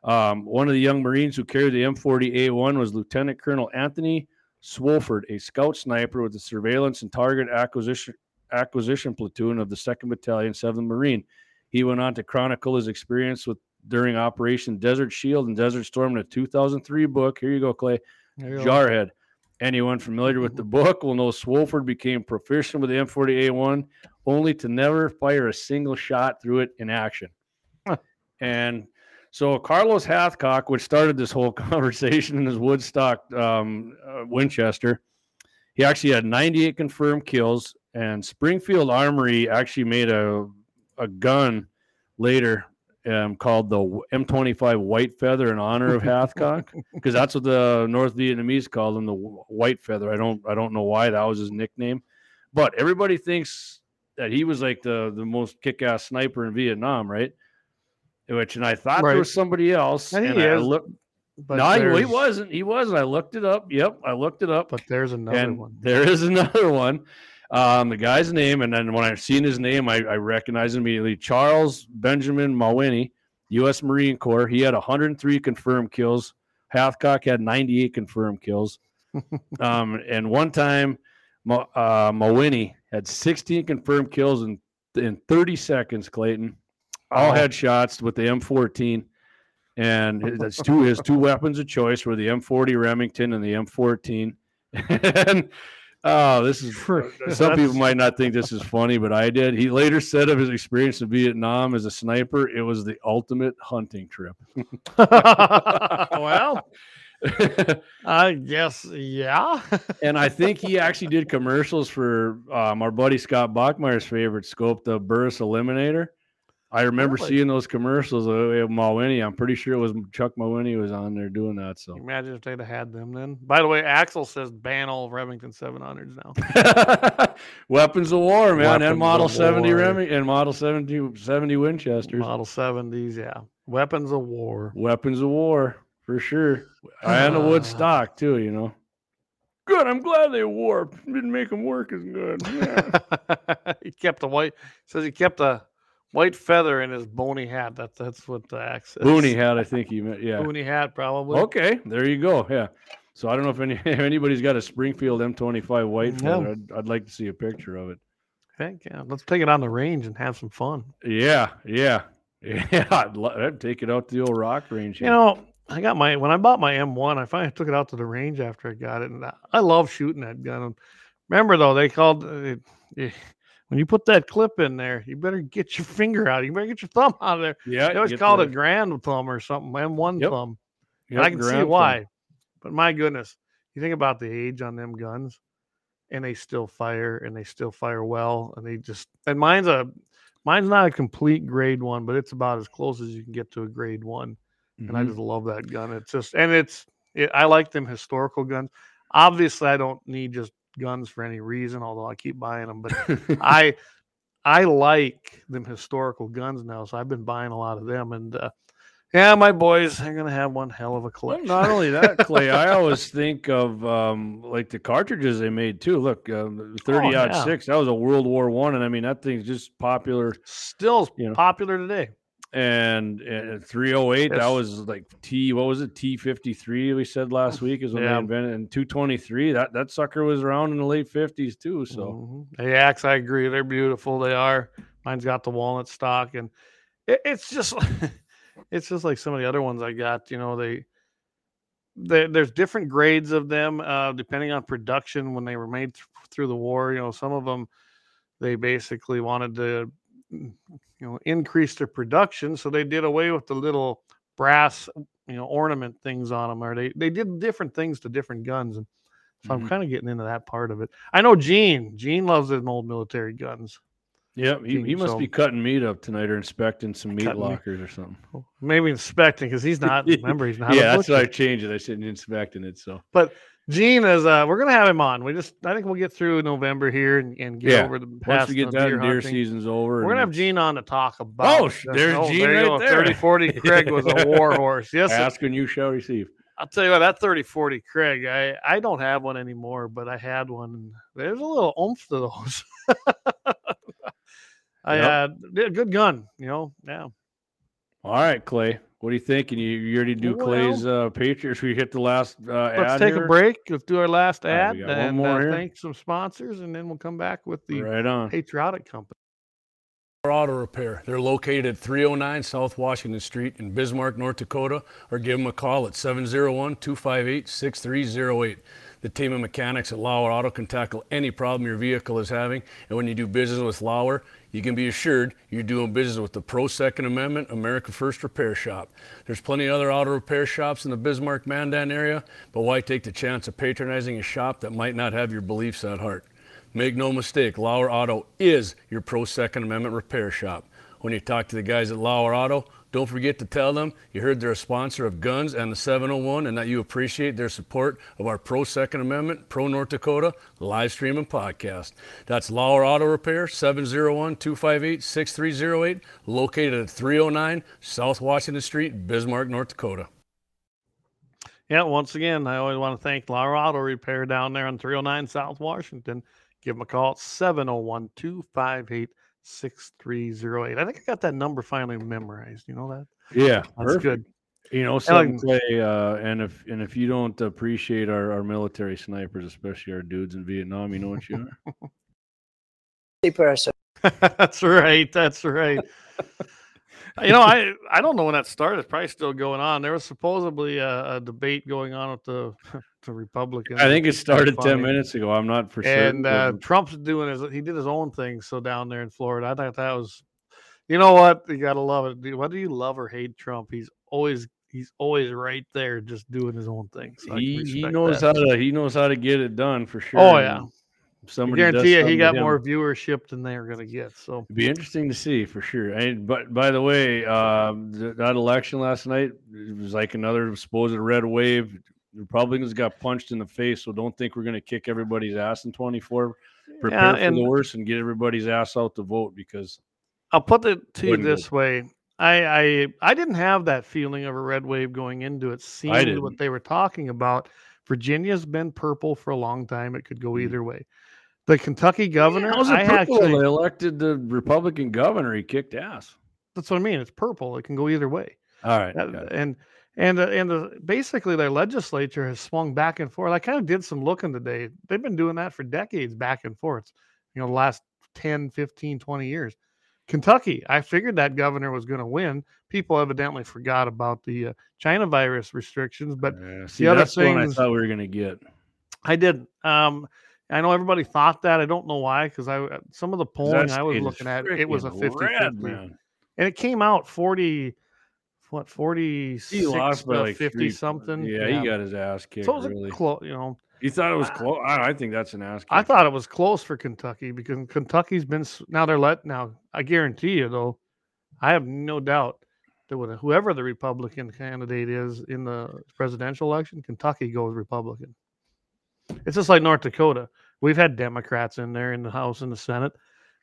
Um, one of the young Marines who carried the M40A1 was Lieutenant Colonel Anthony Swofford, a scout sniper with the surveillance and target acquisition acquisition platoon of the 2nd Battalion, 7th Marine. He went on to chronicle his experience with during Operation Desert Shield and Desert Storm in a 2003 book. Here you go, Clay. You go. Jarhead. Anyone familiar with the book will know Swofford became proficient with the M40A1 only to never fire a single shot through it in action. Huh. And so Carlos Hathcock, which started this whole conversation in his Woodstock um, uh, Winchester, he actually had 98 confirmed kills. And Springfield Armory actually made a, a gun later um, called the M25 White Feather in honor of Hathcock because that's what the North Vietnamese called him, the White Feather. I don't I don't know why that was his nickname, but everybody thinks that he was like the the most kick-ass sniper in Vietnam, right? Which and I thought Right. there was somebody else. And I looked, But no, he- wasn't. He wasn't. I looked it up. Yep, I looked it up But there's another and one. there is another one. Um, the guy's name, and then when I seen his name, I, I recognized immediately. Charles Benjamin Mawhinney, U.S. Marine Corps. He had 103 confirmed kills. Hathcock had 98 confirmed kills. um, and one time, uh, had 16 confirmed kills in in 30 seconds. Clayton, all Oh. headshots with the M14. And that's two his two weapons of choice were the M40 Remington and the M14. and oh, this is some people might not think this is funny, but I did. He later said of his experience in Vietnam as a sniper, it was the ultimate hunting trip. well, I guess yeah. and I think he actually did commercials for um, our buddy Scott Bachmeyer's favorite scope, the Burris Eliminator. I remember Really? seeing those commercials of Mawhinney. I'm pretty sure it was Chuck Mawhinney was on there doing that. So Imagine if they'd have had them then. By the way, Axel says ban all Remington 700s now. weapons of war, man, Weapons and Model 70 war. Remy and Model 70, 70 Winchesters. Model 70s, yeah. Weapons of war. Weapons of war for sure. And a ah. wood stock too, you know. Good. I'm glad they warped. Didn't make them work as good. Yeah. he kept a white says he kept a white feather in his bony hat. That's that's what the axe says. Booney hat, I think he meant. Yeah. Bony hat, probably. Okay, there you go. Yeah. So I don't know if any if anybody's got a Springfield M25 white feather. I'd, I'd like to see a picture of it. Heck yeah. Let's take it on the range and have some fun. Yeah, yeah, yeah. I'd, lo- I'd take it out to the old rock range. You know, I got my when I bought my M1, I finally took it out to the range after I got it, and I- I love shooting that gun. Remember though, they called it, eh, when you put that clip in there, you better get your finger out. You better get your thumb out of there. yeah, They always called the- it Garand thumb or something, M1 Yep, thumb. And yep, I can see thumb. why. But my goodness, you think about the age on them guns, and they still fire, and they still fire well, and they just and mine's a mine's not a complete grade one, but it's about as close as you can get to a grade one. And I Mhm. just love that gun. It's just and it's it, I like them historical guns. Obviously, I don't need just guns for any reason, although I keep buying them. But I I like them historical guns now, so I've been buying a lot of them. And uh, yeah, my boys are gonna have one hell of a Well, not only that, Clay, I always think of um, like the cartridges they made too. Look, um, thirty odd Oh, yeah. six. That was a World War One, and I mean that thing's just popular. Still You know. popular today. And, and three oh eight, that was like T. What was it? T fifty three. We said last week is when Yeah. they invented. And two twenty three. That that sucker was around in the late fifties too. So Mhm. the axe, I agree. They're beautiful. They are. Mine's got the walnut stock, and it, it's just it's just like some of the other ones I got. You know, they, they there's different grades of them uh, depending on production when they were made th- through the war. You know, some of them they basically wanted to you know increase their production, so they did away with the little brass you know ornament things on them, or they they did different things to different guns and. So I'm Mhm. kind of getting into that part of it. I know Gene. Gene loves them old military guns. yeah, he, he must So- be cutting meat up tonight or inspecting some meat Cutting meat. lockers or something. Maybe inspecting because he's not. Remember, he's not. yeah, a that's why I changed it. I said inspecting it. So Gene is. Uh, we're gonna have him on. We just. I think we'll get through November here and, and get Yeah, over the once past we get uh, that deer deer season's over, We're gonna have Gene on to talk about. Oh, there's Gene you right go, there. 30, 40 Krag was a war horse. Yes, ask and you shall receive. I'll tell you what, that 30 40 Krag, I, I don't have one anymore, but I had one. There's a little oomph to those. I Yep. had yeah, good gun, you know. Yeah. All right, Clay. What do you think? And you, you already do Well- Clay's uh, Patriots. We hit the last uh, Let's ad take here? a break. Let's do our last All right, ad we got one and more uh, here. thank some sponsors, and then we'll come back with the Right on. Patriotic Company. Auto Repair. They're located at 309 South Washington Street in Bismarck, North Dakota, or give them a call at 701 258 6308. The team of mechanics at Lauer Auto can tackle any problem your vehicle is having. And when you do business with Lauer, you can be assured you're doing business with the Pro Second Amendment America First Repair Shop. There's plenty of other auto repair shops in the Bismarck Mandan area, but why take the chance of patronizing a shop that might not have your beliefs at heart? Make no mistake, Lauer Auto is your pro Second Amendment repair shop. When you talk to the guys at Lauer Auto, don't forget to tell them you heard they're a sponsor of Guns and the 701 and that you appreciate their support of our pro Second Amendment, pro North Dakota live stream and podcast. That's Lauer Auto Repair, 701 258 6308, located at 309 South Washington Street, Bismarck, North Dakota. Yeah, once again, I always want to thank Lauer Auto Repair down there on 309 South Washington. Give them a call at 701 258 6308. I think I got that number finally memorized. You know that? Yeah, That's perfect. good. You know, like- something uh, and if and if you don't appreciate our, our military snipers, especially our dudes in Vietnam, you know what you are. person. that's right. That's right. You know, I I don't know when that started. It's probably still going on. There was supposedly a, a debate going on with the the Republicans. I think it started ten minutes ago. I'm not for sure. and uh, Trump's doing his he did his own thing. So down there in Florida, I thought that was, you know what, you gotta love it. Whether you love or hate Trump, he's always he's always right there, just doing his own thing. So he, he knows that. how to he knows how to get it done for sure. Oh yeah, and if I somebody guarantee you, he got more viewership than they're gonna get. So It'd be interesting to see for sure. And but by the way, um, th- that election last night it was like another supposed red wave. Republicans got punched in the face, so don't think we're going to kick everybody's ass in 24. Prepare Yeah, for the worst and get everybody's ass out to vote because I'll put it to you Wouldn't go. this way. I, I I didn't have that feeling of a red wave going into it. Seeing what they were talking about, Virginia's been purple for a long time. It could go Mhm. either way. The Kentucky governor, How's it I purple? actually they elected the Republican governor. He kicked ass. that's what I mean. It's purple. It can go either way. All right, That- and and uh, and uh, basically their legislature has swung back and forth. I kind of did some looking today. They've been doing that for decades, back and forth. You know, the last 10, 15, 20 years. Kentucky, I figured that governor was going to win. People evidently forgot about the uh, China virus restrictions, but Yeah, see, other that's the one I thought we were going to get. I didn't. Um, I know everybody thought that. I don't know why, because I uh, some of the polling I was looking at, it was a freaking 50 red, man. and it came out 40 what 46 he lost by like 50 three, something. Yeah, he got his ass kicked. so it was really. close you know you thought it was close? I, I think that's an ass. Kick. i thought it was close for kentucky because kentucky's been now they're let now i guarantee you though i have no doubt that whoever the republican candidate is in the presidential election kentucky goes republican it's just like north dakota we've had democrats in there in the house and the senate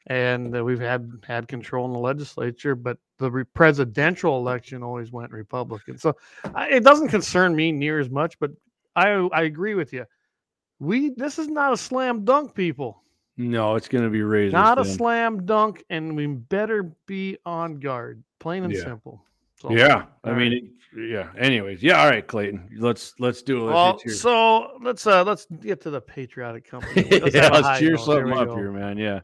and uh, we've had had control in the legislature but the re- presidential election always went republican. So I, it doesn't concern me near as much but i i agree with you. We this is not a slam dunk people. No, it's going to be razor not a slam dunk and we better be on guard plain and Yeah. simple so, Yeah, I mean, right. yeah. Anyways, yeah. All right, Clayton. Let's let's do it. Let's so let's uh let's get to the patriotic company Let's yeah, let's cheer something up go. here, man. Yeah.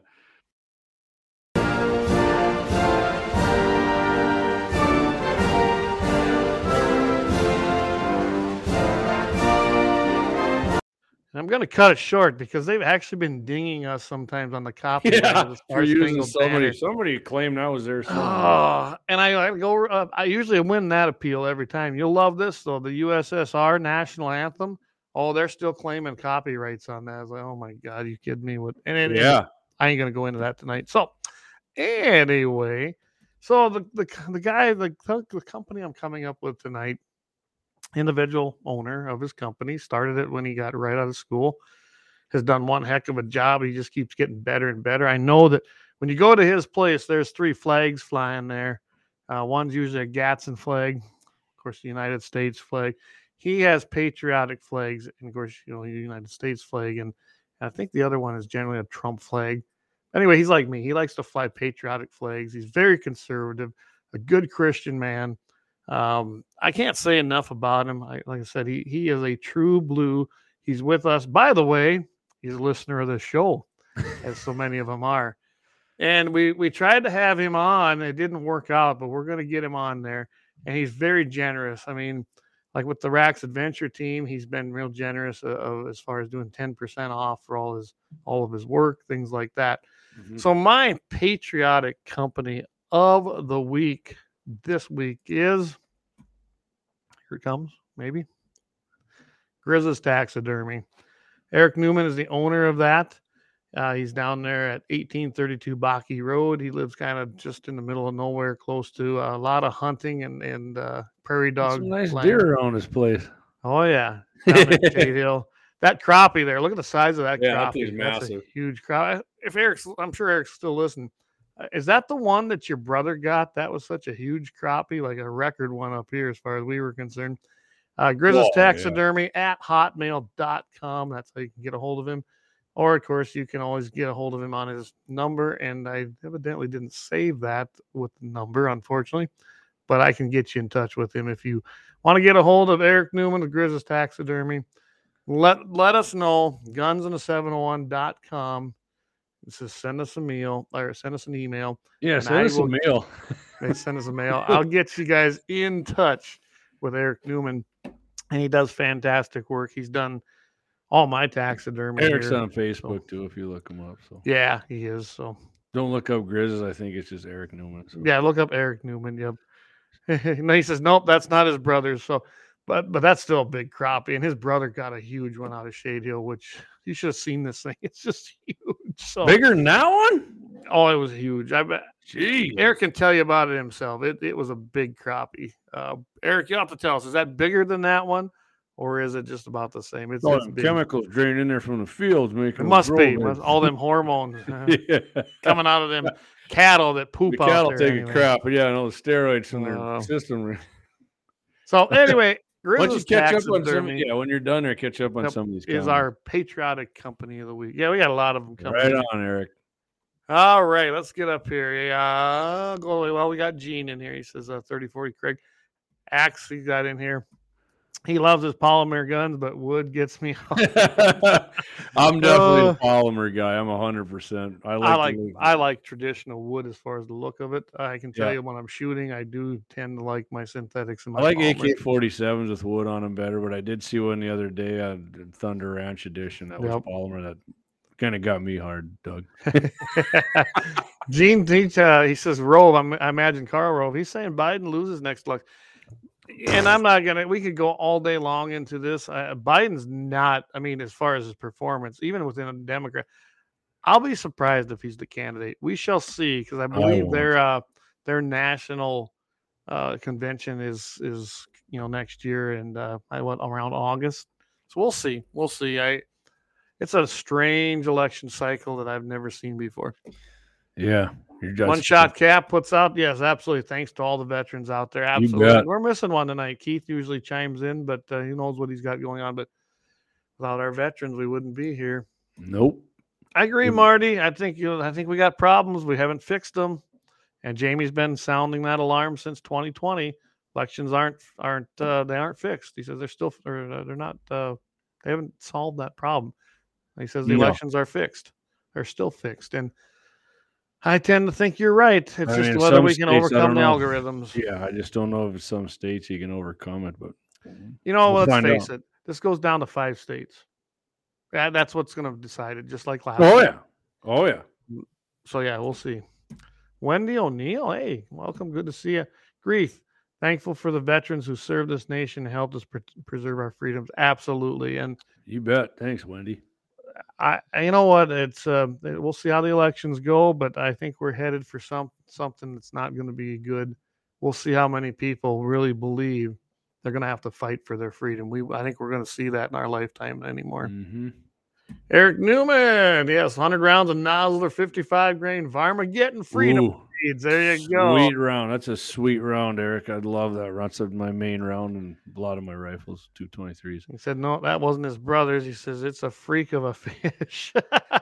And I'm going to cut it short because they've actually been dinging us sometimes on the copy. Yeah, of the for using somebody. Somebody claimed I was there. Oh, and I, I go. Uh, I usually win that appeal every time. You'll love this though. The USSR national anthem. Oh, they're still claiming copyrights on that. I was like, oh my god, you kidding me? With and it, yeah. I ain't gonna go into that tonight. So anyway, so the the the guy, the the company I'm coming up with tonight, individual owner of his company, started it when he got right out of school, has done one heck of a job. He just keeps getting better and better. I know that when you go to his place, there's three flags flying there. Uh, one's usually a Gadsden flag, of course, the United States flag. he has patriotic flags, and of course, you know, the United States flag, and I think the other one is generally a Trump flag. Anyway, he's like me. He likes to fly patriotic flags. He's very conservative, a good Christian man. Um, I can't say enough about him. I, like I said, he he is a true blue. He's with us. By the way, he's a listener of the show, as so many of them are. And we we tried to have him on. It didn't work out, but we're going to get him on there. And he's very generous. I mean, like with the Rax Adventure team, he's been real generous uh, uh, as far as doing ten percent off for all his all of his work, things like that. Mhm. So my patriotic company of the week this week is here it comes, maybe. Grizz's Taxidermy. Eric Newman is the owner of that. Uh, he's down there at 1832 Baki Road. He lives kind of just in the middle of nowhere, close to a lot of hunting and and uh, prairie Got dog. Some nice land. deer around his place. Oh yeah, down Shade Hill. That crappie there. Look at the size of that Yeah, that crappie. thing's That's a massive. huge crappie. If Eric's, I'm sure Eric's still listening. Uh, is that the one that your brother got? That was such a huge crappie, like a record one up here, as far as we were concerned. Uh, Grizzles oh, Taxidermy yeah. at hotmail.com. That's how you can get a hold of him. Or, of course, you can always get a hold of him on his number. And I evidently didn't save that with the number, unfortunately. But I can get you in touch with him if you want to get a hold of Eric Newman of Grizzles Taxidermy. Let, let us know, gunsand701.com says send us a mail or send us an email. Yeah, send I us a mail. They send us a mail. I'll get you guys in touch with Eric Newman. And he does fantastic work. He's done all my taxidermy. Eric's here. on Facebook too, if you look him up. So Yeah, he is. So don't look up Grizz's. I think it's just Eric Newman. So. yeah, look up Eric Newman. Yep. no, he says, Nope, that's not his brother's. So but but that's still a big crappie. And his brother got a huge one out of Shade Hill, which you should have seen this thing. It's just huge. So Bigger than that one? oh, it was huge. I bet Gee. Eric can tell you about it himself. It it was a big crappie. Uh, Eric, you have to tell us: is that bigger than that one, or is it just about the same? It's, all it's chemicals draining in there from the fields making It them must be must- all them hormones yeah. coming out of them cattle that poop The out cattle there. take a anyway. crap, yeah, I know the steroids in their Uh, system. So anyway, Once you catch up on some, yeah, when you're done or catch up on some of these. is comments. our patriotic company of the week. Yeah, we got a lot of them coming. right on, Eric. All right, let's get up here. Yeah, go away. Well, we got Gene in here. He says uh, 30 40 Krag. Axe, he got in here. He loves his polymer guns, but wood gets me. I'm definitely Uh, a polymer guy. I'm hundred percent. I like. I like. I like traditional wood as far as the look of it. I can tell Yeah. you when I'm shooting, I do tend to like my synthetics and my I like. AK 47s with wood on them better, but I did see one the other day on Thunder Ranch edition that was Yep. polymer that kind of got me hard, Doug. Gene teach, uh, he says Rove. I'm, I imagine Karl Rove. He's saying Biden loses next election. And I'm not gonna. We could go all day long into this. Uh, Biden's not. I mean, as far as his performance, even within a Democrat, I'll be surprised if he's the candidate. We shall see, because I believe won't. their uh, their national uh, convention is is you know next year, and uh, I went around August. So we'll see. We'll see. I. It's a strange election cycle that I've never seen before. Yeah, One shot cap puts out. Yes, absolutely. Thanks to all the veterans out there. Absolutely. We're missing one tonight. Keith usually chimes in, but uh, he knows what he's got going on. But without our veterans, we wouldn't be here. Nope. I agree. Marty. I think you. I think we got problems. We haven't fixed them, and Jamie's been sounding that alarm since 2020. Elections aren't aren't uh, they aren't fixed. He says they're still or uh, they're not. Uh, they haven't solved that problem. He says the No. elections are fixed. They're still fixed, and I tend to think you're right. It's I just mean, whether we can states, overcome the know. algorithms. Yeah, I just don't know if some states you can overcome it, but You know, We'll let's face out. it. This goes down to five states. That, that's what's going to decide it, just like last. oh time. yeah, oh yeah. Mm, so yeah, we'll see. Wendy O'Neill, hey, welcome. Good to see you. Grief, thankful for the veterans who served this nation and helped us pre- preserve our freedoms. Absolutely, and You bet. Thanks, Wendy. I, you know what? It's uh, we'll see how the elections go, but I think we're headed for some something that's not going to be good. We'll see how many people really believe they're going to have to fight for their freedom. We, I think we're going to see that in our lifetime anymore. hmm Eric Newman, yes, 100 rounds of Nosler 55 grain Varmageddon freedom. Ooh, Seeds. There you go. Sweet round. That's a sweet round, Eric. I'd love that. That's my main round and a lot of my rifles, 223s. He said, no, that wasn't his brother's. He says, it's a freak of a fish.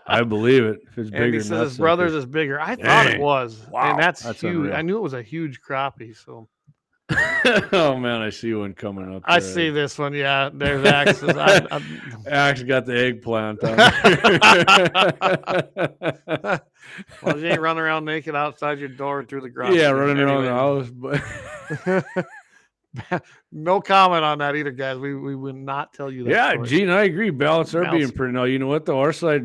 I believe it. If it's and bigger he says his brother's is bigger. I thought it was. Wow, And that's, that's huge. unreal. I knew it was a huge crappie. So oh man, I see one coming up. I see this one. Yeah, there's axes. I, I, Axe got the eggplant on. there. well, you ain't running around naked outside your door through the garage. yeah, running around the house. But no comment on that either, guys. We we would not tell you that. yeah, story. Gene, I agree. Ballots are being Ballots. printed now. You know what? though? our side,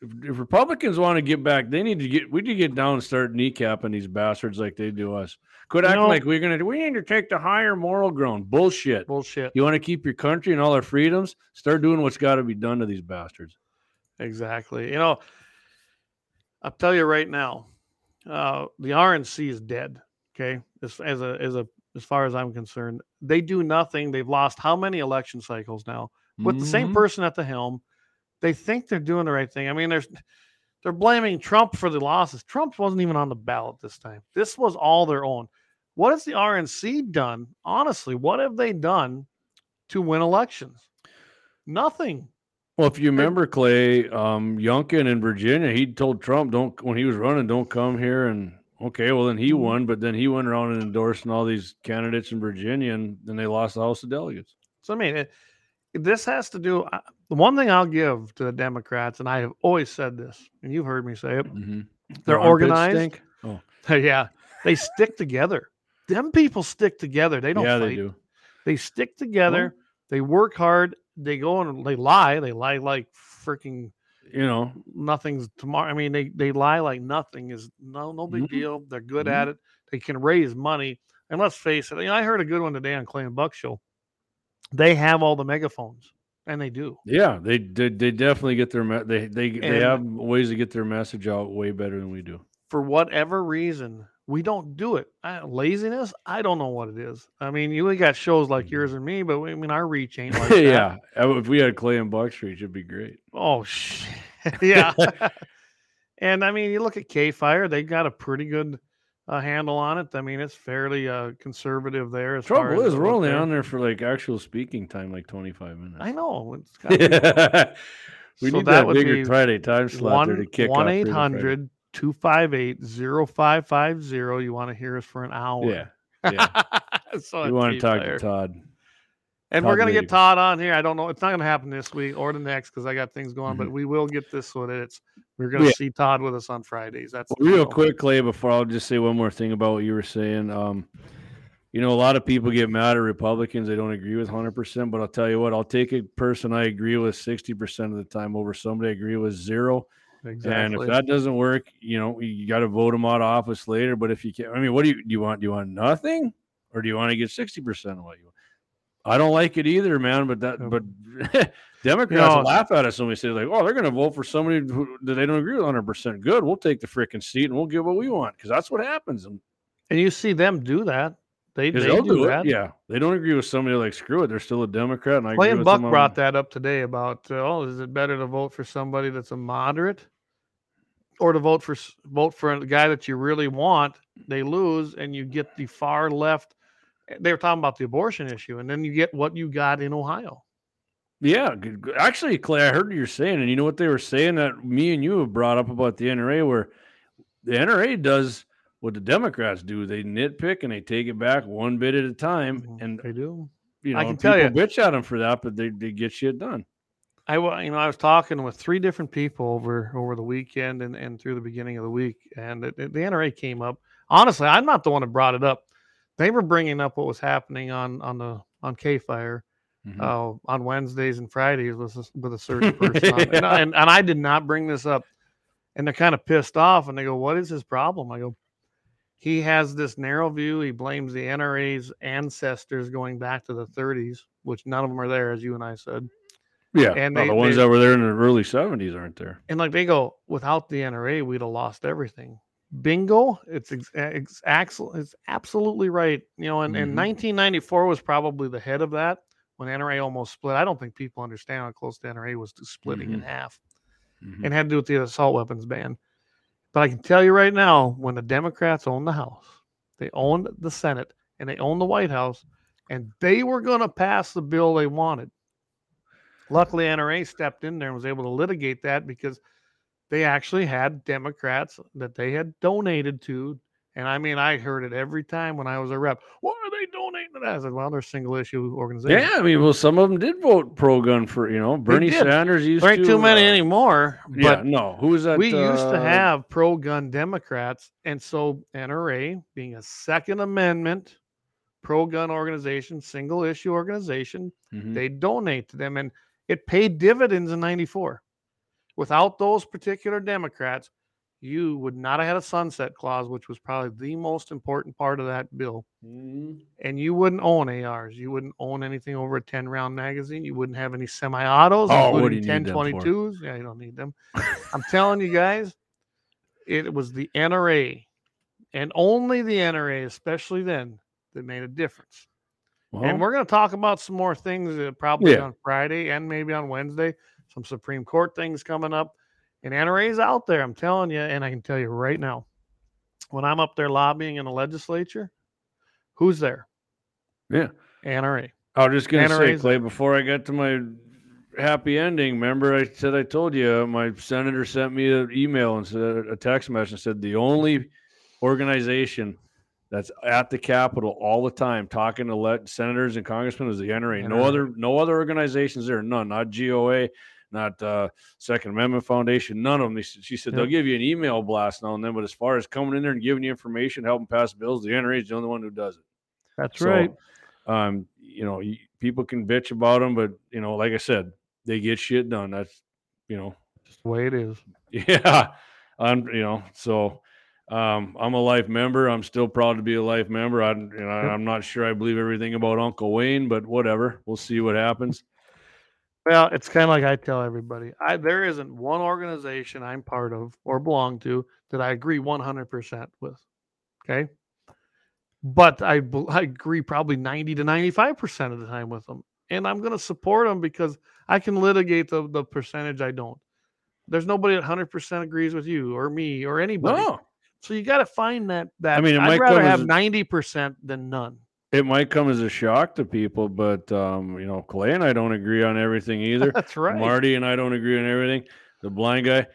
if, if Republicans want to get back, they need to get. We need to get down and start kneecapping these bastards like they do us. Quit acting like we're gonna. We need to take the higher moral ground. Bullshit. bullshit. You want to keep your country and all our freedoms? Start doing what's got to be done to these bastards. Exactly. You know, I'll tell you right now, uh, the RNC is dead. Okay, as as a as a as far as I'm concerned, they do nothing. They've lost how many election cycles now with the same Mhm. person at the helm. They think they're doing the right thing. I mean, there's they're blaming Trump for the losses. Trump wasn't even on the ballot this time. This was all their own. What has the RNC done? Honestly, what have they done to win elections? Nothing. Well, if you remember Clay, um, Youngkin in Virginia, he told Trump, "Don't when he was running, don't come here." And okay, well then he Mhm. won, but then he went around and endorsing all these candidates in Virginia, and then they lost the House of Delegates. So I mean, it, this has to do. I- The one thing I'll give to the Democrats, and I have always said this, and you've heard me say it, Mm-hmm. they're organized. Oh, yeah, they stick together. Them people stick together. They don't yeah, fight. they do. They stick together. They work hard. They go and they lie. They lie like freaking You know, nothing's tomorrow. I mean, they they lie like nothing is no no big Mhm. deal. They're good Mhm. at it. They can raise money. And let's face it. You know, I heard a good one today on Clay and Buck show. They have all the megaphones, and they do. yeah, they they, they definitely get their me- they they they have ways to get their message out way better than we do. for whatever reason, we don't do it. I, laziness, I don't know what it is. I mean, you only got shows like yours and me, but we, I mean, our reach ain't like that. yeah, uh, if we had Clay and Buck Street, it'd be great. Oh, shit. yeah. and I mean, you look at K Fire; they got a pretty good uh, handle on it. I mean, it's fairly uh, conservative there. Trouble is, we're only there. on there for like actual speaking time, like twenty five minutes. I know. It's gotta we So need that that, bigger Friday time slot there to kick one eight hundred two five eight zero five five zero. You want to hear us for an hour? Yeah, yeah. so we want to talk K-Fire. to Todd. And we're gonna get Todd on here. I don't know. It's not gonna happen this week or the next because I got things going. But we will get this so that it's we're gonna Yeah. see Todd with us on Fridays. That's Well, real Clay, before I'll just say one more thing about what you were saying. Um, you know, a lot of people get mad at Republicans. They don't agree with 100%, but I'll tell you what, I'll take a person I agree with 60% of the time over somebody I agree with zero. Exactly. And if that doesn't work, you know, you got to vote them out of office later. But if you can't, I mean, what do you do? You want? Do you want nothing, or do you want to get sixty percent of what you want? I don't like it either, man. But that, but Democrats laugh at us when we say like, "Oh, they're going to vote for somebody who, that they don't agree with 100 percent." Good, we'll take the freaking seat and we'll get what we want because that's what happens. And and you see them do that. They, they they'll do, do, that. it. Yeah, they don't agree with somebody like screw it. They're still a Democrat, and I Clay agree and Buck on- brought that up today about uh, oh, is it better to vote for somebody that's a moderate or to vote for vote for a guy that you really want? They lose, and you get the far left. They were talking about the abortion issue, and then you get what you got in Ohio. Yeah, good. actually, Clay, I heard what you're saying, and you know what they were saying that me and you have brought up about the NRA, where the NRA does what the Democrats do. They nitpick and they take it back one bit at a time, Mhm, and they do. you know, I can people tell ya- bitch at them for that, but they, they get shit done. I you know I was talking with three different people over over the weekend and, and through the beginning of the week, and it, it- the NRA came up. Honestly, I'm not the one that brought it up. They were bringing up what was happening on on the on K Fire Mhm. uh, on Wednesdays and Fridays with a, with a certain person, on, and, I, and and I did not bring this up, and they're kind of pissed off, and they go, "What is his problem?" I go, "He has this narrow view. He blames the NRA's ancestors going back to the 30s, which none of them are there, as you and I said." yeah, and well, they- the ones they- that were there in the early '70s aren't there. and like they go without the NRA, we'd have lost everything. Bingo! It's ex- ex- it's absolutely right. You know, and, and Mhm. 1994 was probably the head of that when NRA almost split. I don't think people understand how close the NRA was to splitting in Mhm. half, Mhm. and had to do with the assault weapons ban. But I can tell you right now, when the Democrats owned the House, they owned the Senate, and they owned the White House, and they were going to pass the bill they wanted. Luckily, NRA stepped in there and was able to litigate that because they actually had Democrats that they had donated to. And I mean, I heard it every time when I was a rep. Why are they donating to that? I said, well, they're single issue organizations. Yeah, I mean, well, some of them did vote pro gun for you know Bernie. Sanders used There ain't to. too many uh, anymore. Yeah, But no. Who was that? we used to uh, have pro gun Democrats. And so NRA, being a Second Amendment pro gun organization, single issue organization, mhm. they donate to them. And it paid dividends in 94. Without those particular Democrats, you would not have had a sunset clause, which was probably the most important part of that bill. Mhm. And you wouldn't own ARs. You wouldn't own anything over a 10 round magazine. You wouldn't have any semi autos, Oh, including you need them for? 1022s. Yeah, you don't need them. I'm telling you guys, it was the NRA and only the NRA, especially then, that made a difference. Well, And we're going to talk about some more things uh, probably Yeah. on Friday and maybe on Wednesday. Some Supreme Court things coming up. And NRA's out there, I'm telling you. And I can tell you right now, when I'm up there lobbying in the legislature, who's there? Yeah. NRA. I was just gonna say, NRA's Clay, before I got to my happy ending, remember I said I told you my senator sent me an email and said a text message and said the only organization that's at the Capitol all the time talking to let senators and congressmen is the NRA. No other no other organizations there, none, not GOA, not uh, Second Amendment Foundation, none of them. They, she said they'll give you an email blast now and then, but as far as coming in there and giving you information, helping pass bills, the NRA is the only one who does it. That's So, right. Um, you know, people can bitch about them, but you know, like I said, they get shit done. That's you know, Just the way it is. yeah. I'm you know, so um, I'm a life member. I'm still proud to be a life member. I, you know, I'm not sure I believe everything about Uncle Wayne, but whatever. We'll see what happens. Well, it's kind of like I tell everybody. I there isn't one organization I'm part of or belong to that I agree 100% with. Okay? But I I agree probably 90 to 95% of the time with them. And I'm going to support them because I can litigate the the percentage I don't. There's nobody that 100% agrees with you or me or anybody. No, So you got to find that that I mean, I'd rather have a- 90% than none. It might come as a shock to people, but um, you know, Clay and I don't agree on everything either. That's right. Marty and I don't agree on everything. The blind guy,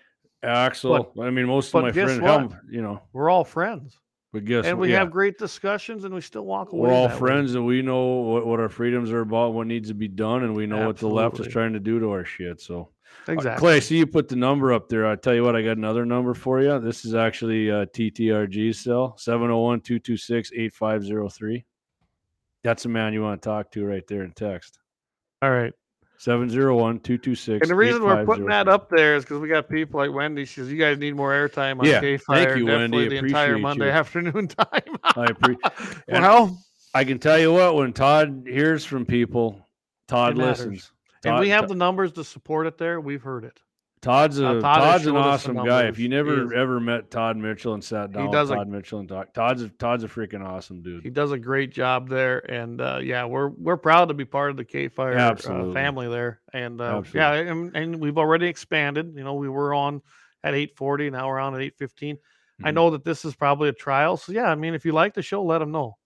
Axel. I mean, most of my friends, hell, you know, We're all friends. but guess and we Yeah. have great discussions and we still walk away. we're all that way. friends and we know what, what our freedoms are about, what needs to be done, and we know what the left is trying to do to our shit. So, Uh, Exactly. Clay, I see you put the number up there. I tell you what, I got another number for you. This is actually uh, TTRG cell 701 226 8503. That's the man you want to talk to right there in text. All right. 701 226 And the reason we're putting that up there is because we got people like Wendy. She says you guys need more airtime on Yeah, K thank Fire. you, Wendy. Definitely the entire Monday you. afternoon time. I appreciate well, I can tell you what, when Todd hears from people, Todd It matters. listens. and we have Todd- the numbers to support it there. We've heard it. Todd's a Uh, Todd Todd's an showed us the awesome guy. If you never ever met Todd Mitchell and sat down he does with a- Todd Mitchell and talk, Todd's a, Todd's a freaking awesome dude. He does a great job there, and uh, yeah, we're we're proud to be part of the K Fire uh, family there. And uh, yeah, and, and we've already expanded. You know, we were on at eight forty, now we're on at eight fifteen. I know that this is probably a trial, so yeah, I mean, if you like the show, let them know.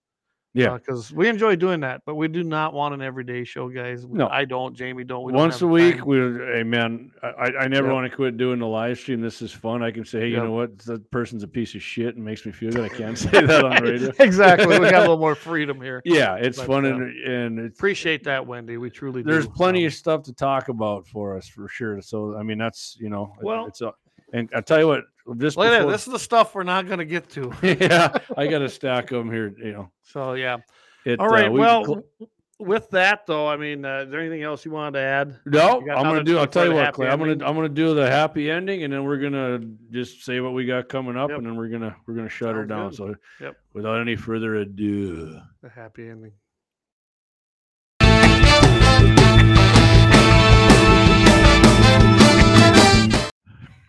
Yeah. because we enjoy doing that, but we do not want an everyday show, guys. We- No. I don't. Jamie don't. We don't Once a week, time. we hey man, I, I- never Yep. want to quit doing the live stream. This is fun. I can say, hey, you Yep. know what? That person's a piece of shit and makes me feel good. I can't say that on radio. exactly. We got a little more freedom here. Yeah, it's But, fun uh, and and it's Appreciate that, Wendy. We truly there's do. plenty Um, of stuff to talk about for us for sure. So I mean, that's you know, Well- it's a, and I tell you what, just Look at before- This is the stuff we're not going to get to. yeah, I got a stack of them here. You know, So yeah. it, All right. uh, we- well, with that though, I mean, uh, is there anything else you wanted to add? no, I'm gonna do. I'll tell you what, Clay. I'm gonna? I'm gonna do the happy ending, and then we're gonna just say what we got coming up, Yep. and then we're gonna we're gonna shut her down. good. So, Yep. without any further ado. The happy ending.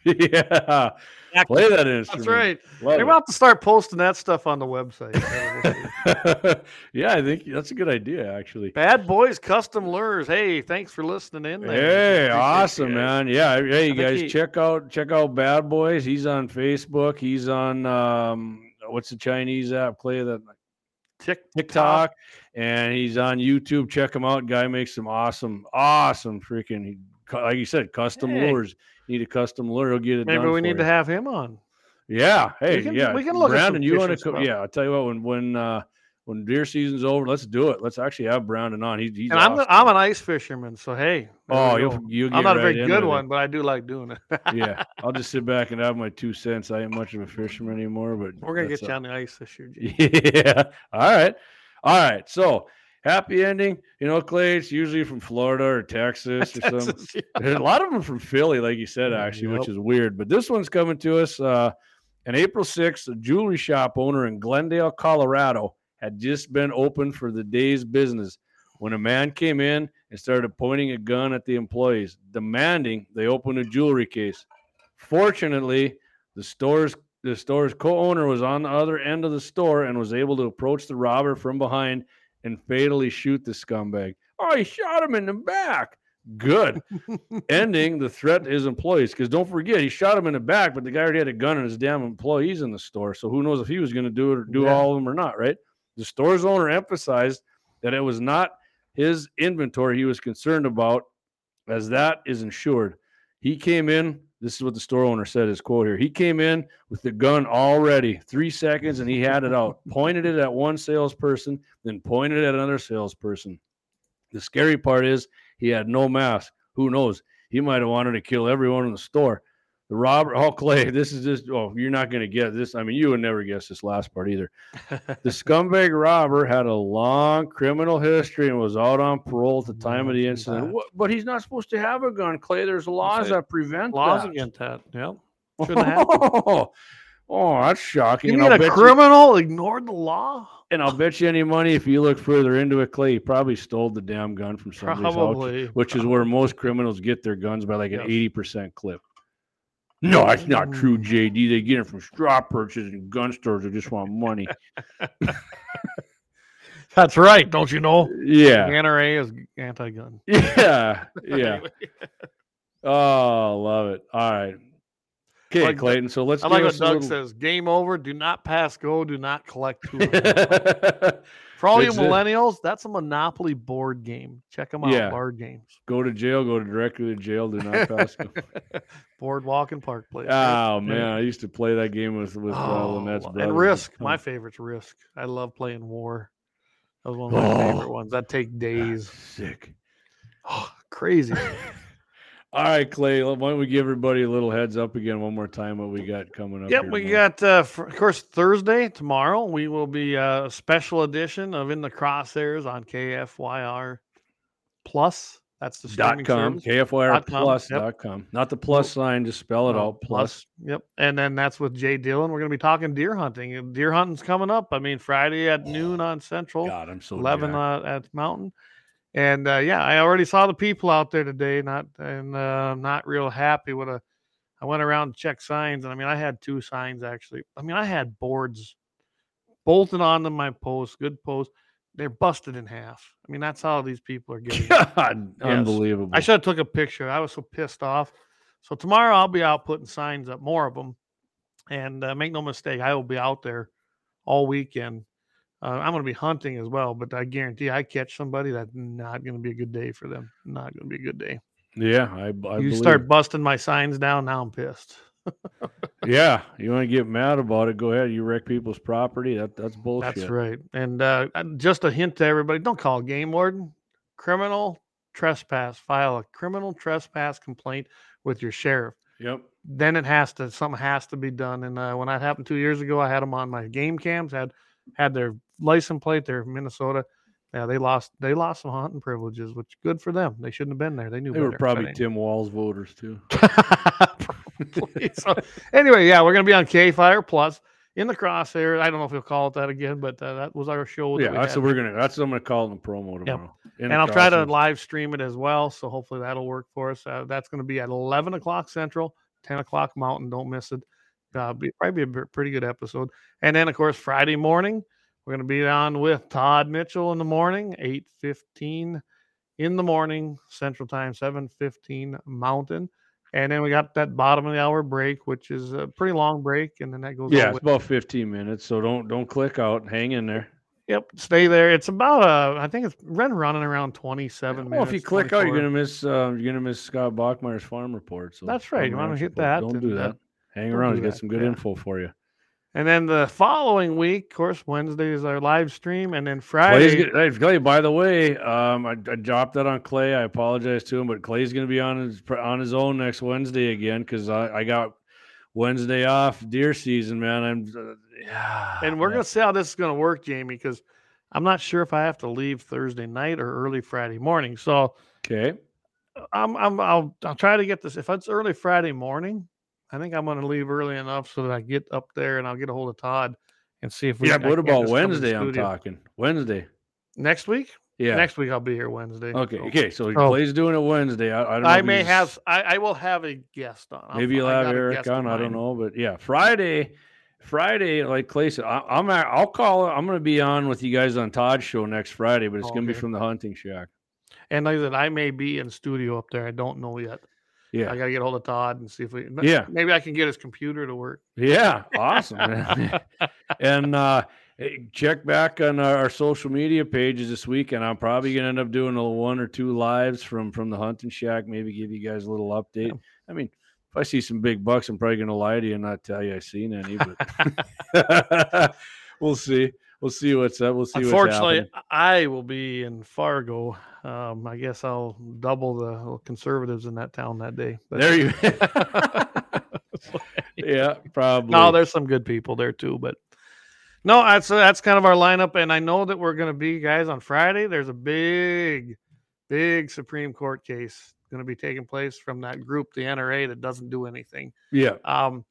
Yeah. Play that instrument. That's right. Love Maybe. I'll have to start posting that stuff on the website. yeah, I think that's a good idea, actually. Bad Boys Custom Lures. Hey, thanks for listening in. there. Hey, awesome, man. Yeah, hey, you guys, he- check out check out Bad Boys. He's on Facebook. He's on um, what's the Chinese app? Play that Tick, TikTok, and he's on YouTube. Check him out. Guy makes some awesome, awesome freaking. Like you said, custom Hey. lures. Need a custom lure? He'll get it. Maybe we need to have him on. Yeah. Hey. can- yeah. we can look at and you want to come? Yeah. I'll tell you what. When when uh, when deer season's over, let's do it. Let's actually have Brandon on. He's he's. And I'm awesome. I'm an ice fisherman, so hey. Oh, you'll go. you. I'm not a very good one, but I do like doing it. yeah, I'll just sit back and have my two cents. I ain't much of a fisherman anymore, but We're gonna get you a- on the ice this year. Jay. Yeah. All right. All right. So happy ending. You know, Clay, it's usually from Florida or Texas or something. Yeah. A lot of them from Philly, like you said, actually, which Yep. is weird. But this one's coming to us. Uh, on April 6th, a jewelry shop owner in Glendale, Colorado, had just been open for the day's business when a man came in and started pointing a gun at the employees, demanding they open a jewelry case. Fortunately, the store's the store's co-owner was on the other end of the store and was able to approach the robber from behind and fatally shoot the scumbag. Oh, he shot him in the back. Good. Ending the threat to his employees. Because don't forget, he shot him in the back, but the guy already had a gun and his damn employees in the store. So who knows if he was going to do it or do Yeah. all of them or not, right? The store's owner emphasized that it was not his inventory he was concerned about, as that is insured. He came in. This is what the store owner said. His quote here. He came in with the gun already, three seconds, and he had it out. pointed it at one salesperson, then pointed it at another salesperson. The scary part is he had no mask. Who knows? He might have wanted to kill everyone in the store. The robber, oh Clay, this is just oh, you're not gonna get this. I mean, you would never guess this last part either. The scumbag robber had a long criminal history and was out on parole at the time of the incident. What, but he's not supposed to have a gun, Clay. There's laws that prevent Laws that. against that. Yep. Shouldn't. Oh, that's shocking. You mean a bet you- criminal ignored the law? and I'll bet you any money if you look further into it, Clay, he probably stole the damn gun from somebody's house, Probably. which is where most criminals get their guns by like an Yes. eighty percent clip. No, that's not true. JD. They get it from straw purchases and gun stores who just want money. That's right. Don't you know? Yeah, NRA is anti-gun. yeah, yeah. Anyway, Oh, love it. All right. Okay, Like Clayton. So let's I like what Doug little... says. Game over. Do not pass go. Do not collect two. of them. For all you That's it. millennials, that's a Monopoly board game. Check them out. Yeah. Board games. go to jail. Go directly to jail. Do not pass. go. Boardwalk and Park Place. Oh man, I used to play that game with with uh, Lynette's Oh, brother. and Risk. My favorite's Risk. I love playing War. That was one of my Oh. favorite ones. That take days. sick. Oh, crazy. All right, Clay. Why don't we give everybody a little heads up again one more time? What we got coming up? Yep, we tomorrow? got uh, for, of course Thursday tomorrow. We will be uh, a special edition of In the Crosshairs on KFYR Plus. That's the dot com service. KFYR Dot com, plus yep. dot com. Not the plus sign. Just spell it No, out. Plus. Yep, and then that's with Jay Dillon. We're going to be talking deer hunting. Deer hunting's coming up. I mean, Friday at noon on Central. God, I'm so 11 jacked. uh, at Mountain. And uh, yeah, I already saw the people out there today, not and uh, not real happy with a. I went around to check signs, and I mean, I had two signs actually. I mean, I had boards bolted onto my post, good post. They're busted in half. I mean, that's how these people are getting. God, Yes. unbelievable. I should have took a picture. I was so pissed off. So tomorrow I'll be out putting signs up, more of them, and uh, make no mistake, I will be out there all weekend. Uh, I'm going to be hunting as well, but I guarantee I catch somebody that's not going to be a good day for them. Not going to be a good day. yeah, I, I you start busting my signs down, now I'm pissed. Yeah, you want to get mad about it? Go ahead. You wreck people's property. That that's bullshit. That's right. And uh, just a hint to everybody: don't call a game warden. Criminal trespass. File a criminal trespass complaint with your sheriff. Yep. then it has to something has to be done. And uh, when that happened two years ago, I had them on my game cams. had had their license plate. They're Minnesota. Yeah, they lost they lost some hunting privileges, which good for them. They shouldn't have been there. They knew They were better, but probably. Tim Walz voters too. So anyway, yeah, we're gonna be on KFYR Plus in the crosshair. I don't know if we'll call it that again, but uh, that was our show. Yeah, we that's had. what we're gonna. That's what I'm gonna call it in the promo tomorrow. In and I'll try to live stream it as well. So hopefully that'll work for us. Uh, that's going to be at 11 o'clock Central, 10 o'clock Mountain. Don't miss it. Uh, be, probably be a pretty good episode. And then, of course, Friday morning, we're going to be on with Todd Mitchell in the morning, 8.15 in the morning, Central Time, 7.15 Mountain. And then we got that bottom of the hour break, which is a pretty long break. And then that goes Yeah, it's about 15 minutes. So don't don't click out. Hang in there. Yep, stay there. It's about uh, I think it's run running around twenty seven Well, minutes. if you click out, you're gonna miss uh, you're gonna miss Scott Bachmeyer's farm report. So That's right. You wanna ranch hit report. that Don't do uh, that. Hang around. He's got some good yeah. info for you. And then the following week, of course, Wednesday is our live stream, and then Friday. hey, Clay, by the way, um, I, I dropped that on Clay. I apologize to him, but Clay's going to be on his on his own next Wednesday again because I, I got Wednesday off deer season, man. I'm uh, yeah, and we're gonna see how this is gonna work, Jamie, because I'm not sure if I have to leave Thursday night or early Friday morning. So okay. I'm, I'm I'll I'll try to get this. If it's early Friday morning, I think I'm gonna leave early enough so that I get up there and I'll get a hold of Todd and see if we. Yeah, what about just come in the Wednesday? I'm talking Wednesday. next week. Yeah. Next week I'll be here Wednesday. okay. so- Okay. So Oh. Clay's doing it Wednesday. I, I don't know. I may he's- have I, I will have a guest on. Maybe you'll I have Eric on. I don't know, but yeah, Friday, Friday, like Clay said, I, I'm at, I'll call. I'm going to be on with you guys on Todd's show next Friday, but it's going to be from the hunting shack. And like I said, I may be in studio up there. I don't know yet. Yeah, I got to get hold of Todd and see if we. Yeah. Maybe I can get his computer to work. yeah, awesome. and uh, check back on our, our social media pages this week, and I'm probably going to end up doing a one or two lives from from the hunting shack. Maybe give you guys a little update. I mean. If I see some big bucks, I'm probably going to lie to you and not tell you I seen any. But we'll see. We'll see what's up. We'll see. Unfortunately, I will be in Fargo. Um, I guess I'll double the conservatives in that town that day. But There you. yeah, probably. no, there's some good people there too. But no, that's that's kind of our lineup, and I know that we're going to be guys on Friday. There's a big, big Supreme Court case going to be taking place from that group, the NRA, that doesn't do anything. yeah, Um,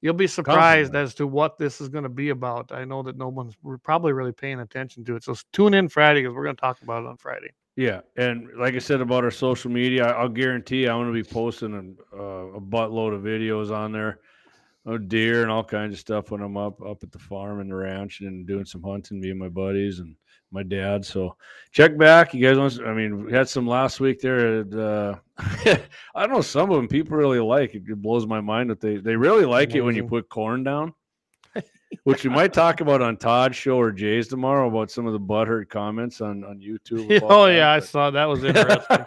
you'll be surprised Constantly. as to what this is going to be about. I know that no one's we're probably really paying attention to it. So tune in Friday because we're going to talk about it on Friday. yeah, and like I said about our social media, I'll guarantee I'm going to be posting a, uh, a buttload of videos on there, of deer and all kinds of stuff when I'm up up at the farm and the ranch and doing some hunting, me and my buddies and my dad. So check back. You guys want? I mean, we had some last week there. At, uh, I don't know. Some of them people really like. It It blows my mind that they they really like it when you put corn down. Which we might talk about on Todd's show or Jay's tomorrow about some of the butthurt comments on on YouTube. about oh that, yeah, I saw that was interesting.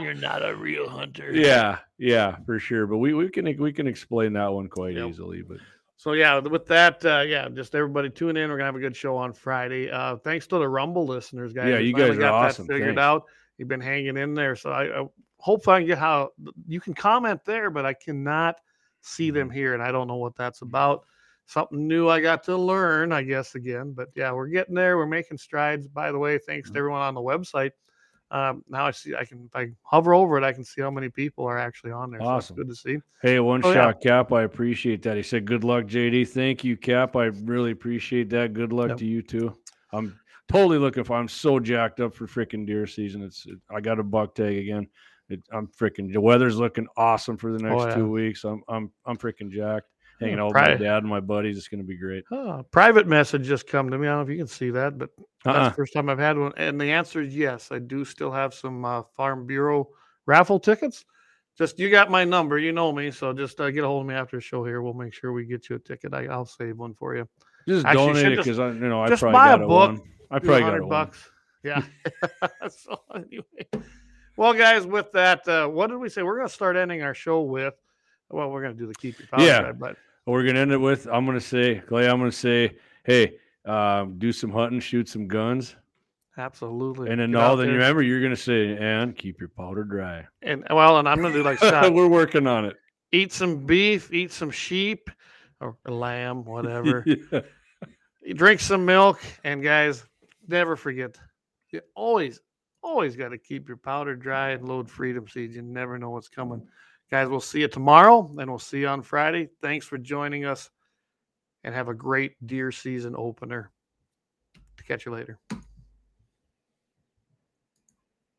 You're not a real hunter. yeah, yeah, for sure. But we, we can we can explain that one quite Yep. easily. But So yeah, with that, uh, yeah, just everybody tune in. We're gonna have a good show on Friday. Uh, thanks to the Rumble listeners, guys. Yeah, you guys are got that awesome. Figured Thanks. out. You've been hanging in there, so I, I hope I can get how you can comment there, but I cannot see Mm-hmm. them here, and I don't know what that's about. Something new I got to learn, I guess again. But yeah, we're getting there. We're making strides. By the way, thanks Mm-hmm. to everyone on the website. Um, now I see I can if I hover over it, I can see how many people are actually on there. Awesome. So good to see. hey, one Oh, yeah. shot Cap, I appreciate that. He said, "Good luck, JD." Thank you, Cap. I really appreciate that. Good luck Yep. to you too. I'm totally looking for. I'm so jacked up for freaking deer season. It's it, I got a buck tag again. It, I'm freaking. The weather's looking awesome for the next Oh, yeah. two weeks. I'm I'm I'm freaking jacked. Hanging Yeah, out with my dad and my buddies. It's gonna be great. Oh, private message just come to me. I don't know if you can see that, but that's Uh-uh. the first time I've had one. And the answer is yes. I do still have some uh, Farm Bureau raffle tickets. Just you got my number, you know me, so just uh, get a hold of me after the show here. We'll make sure we get you a ticket. I, I'll save one for you. Just Actually, donate it because I you know I just probably buy a book, one. I probably got 100 one. bucks. Yeah. so anyway, well, guys, with that, uh, what did we say? We're going to start ending our show with. Well, we're going to do the keep your powder Yeah. but We're gonna end it with I'm gonna say, Clay, I'm gonna say, hey, um, do some hunting, shoot some guns, absolutely. and then Get all then there. you remember you're gonna say, and keep your powder dry. and well, and I'm going to do like. We're working on it. eat some beef, eat some sheep or lamb, whatever. Yeah. You drink some milk, and guys, never forget. You always, always got to keep your powder dry and load freedom seeds. You never know what's coming. Guys, we'll see you tomorrow, and we'll see you on Friday. Thanks for joining us, and have a great deer season opener. To catch you later.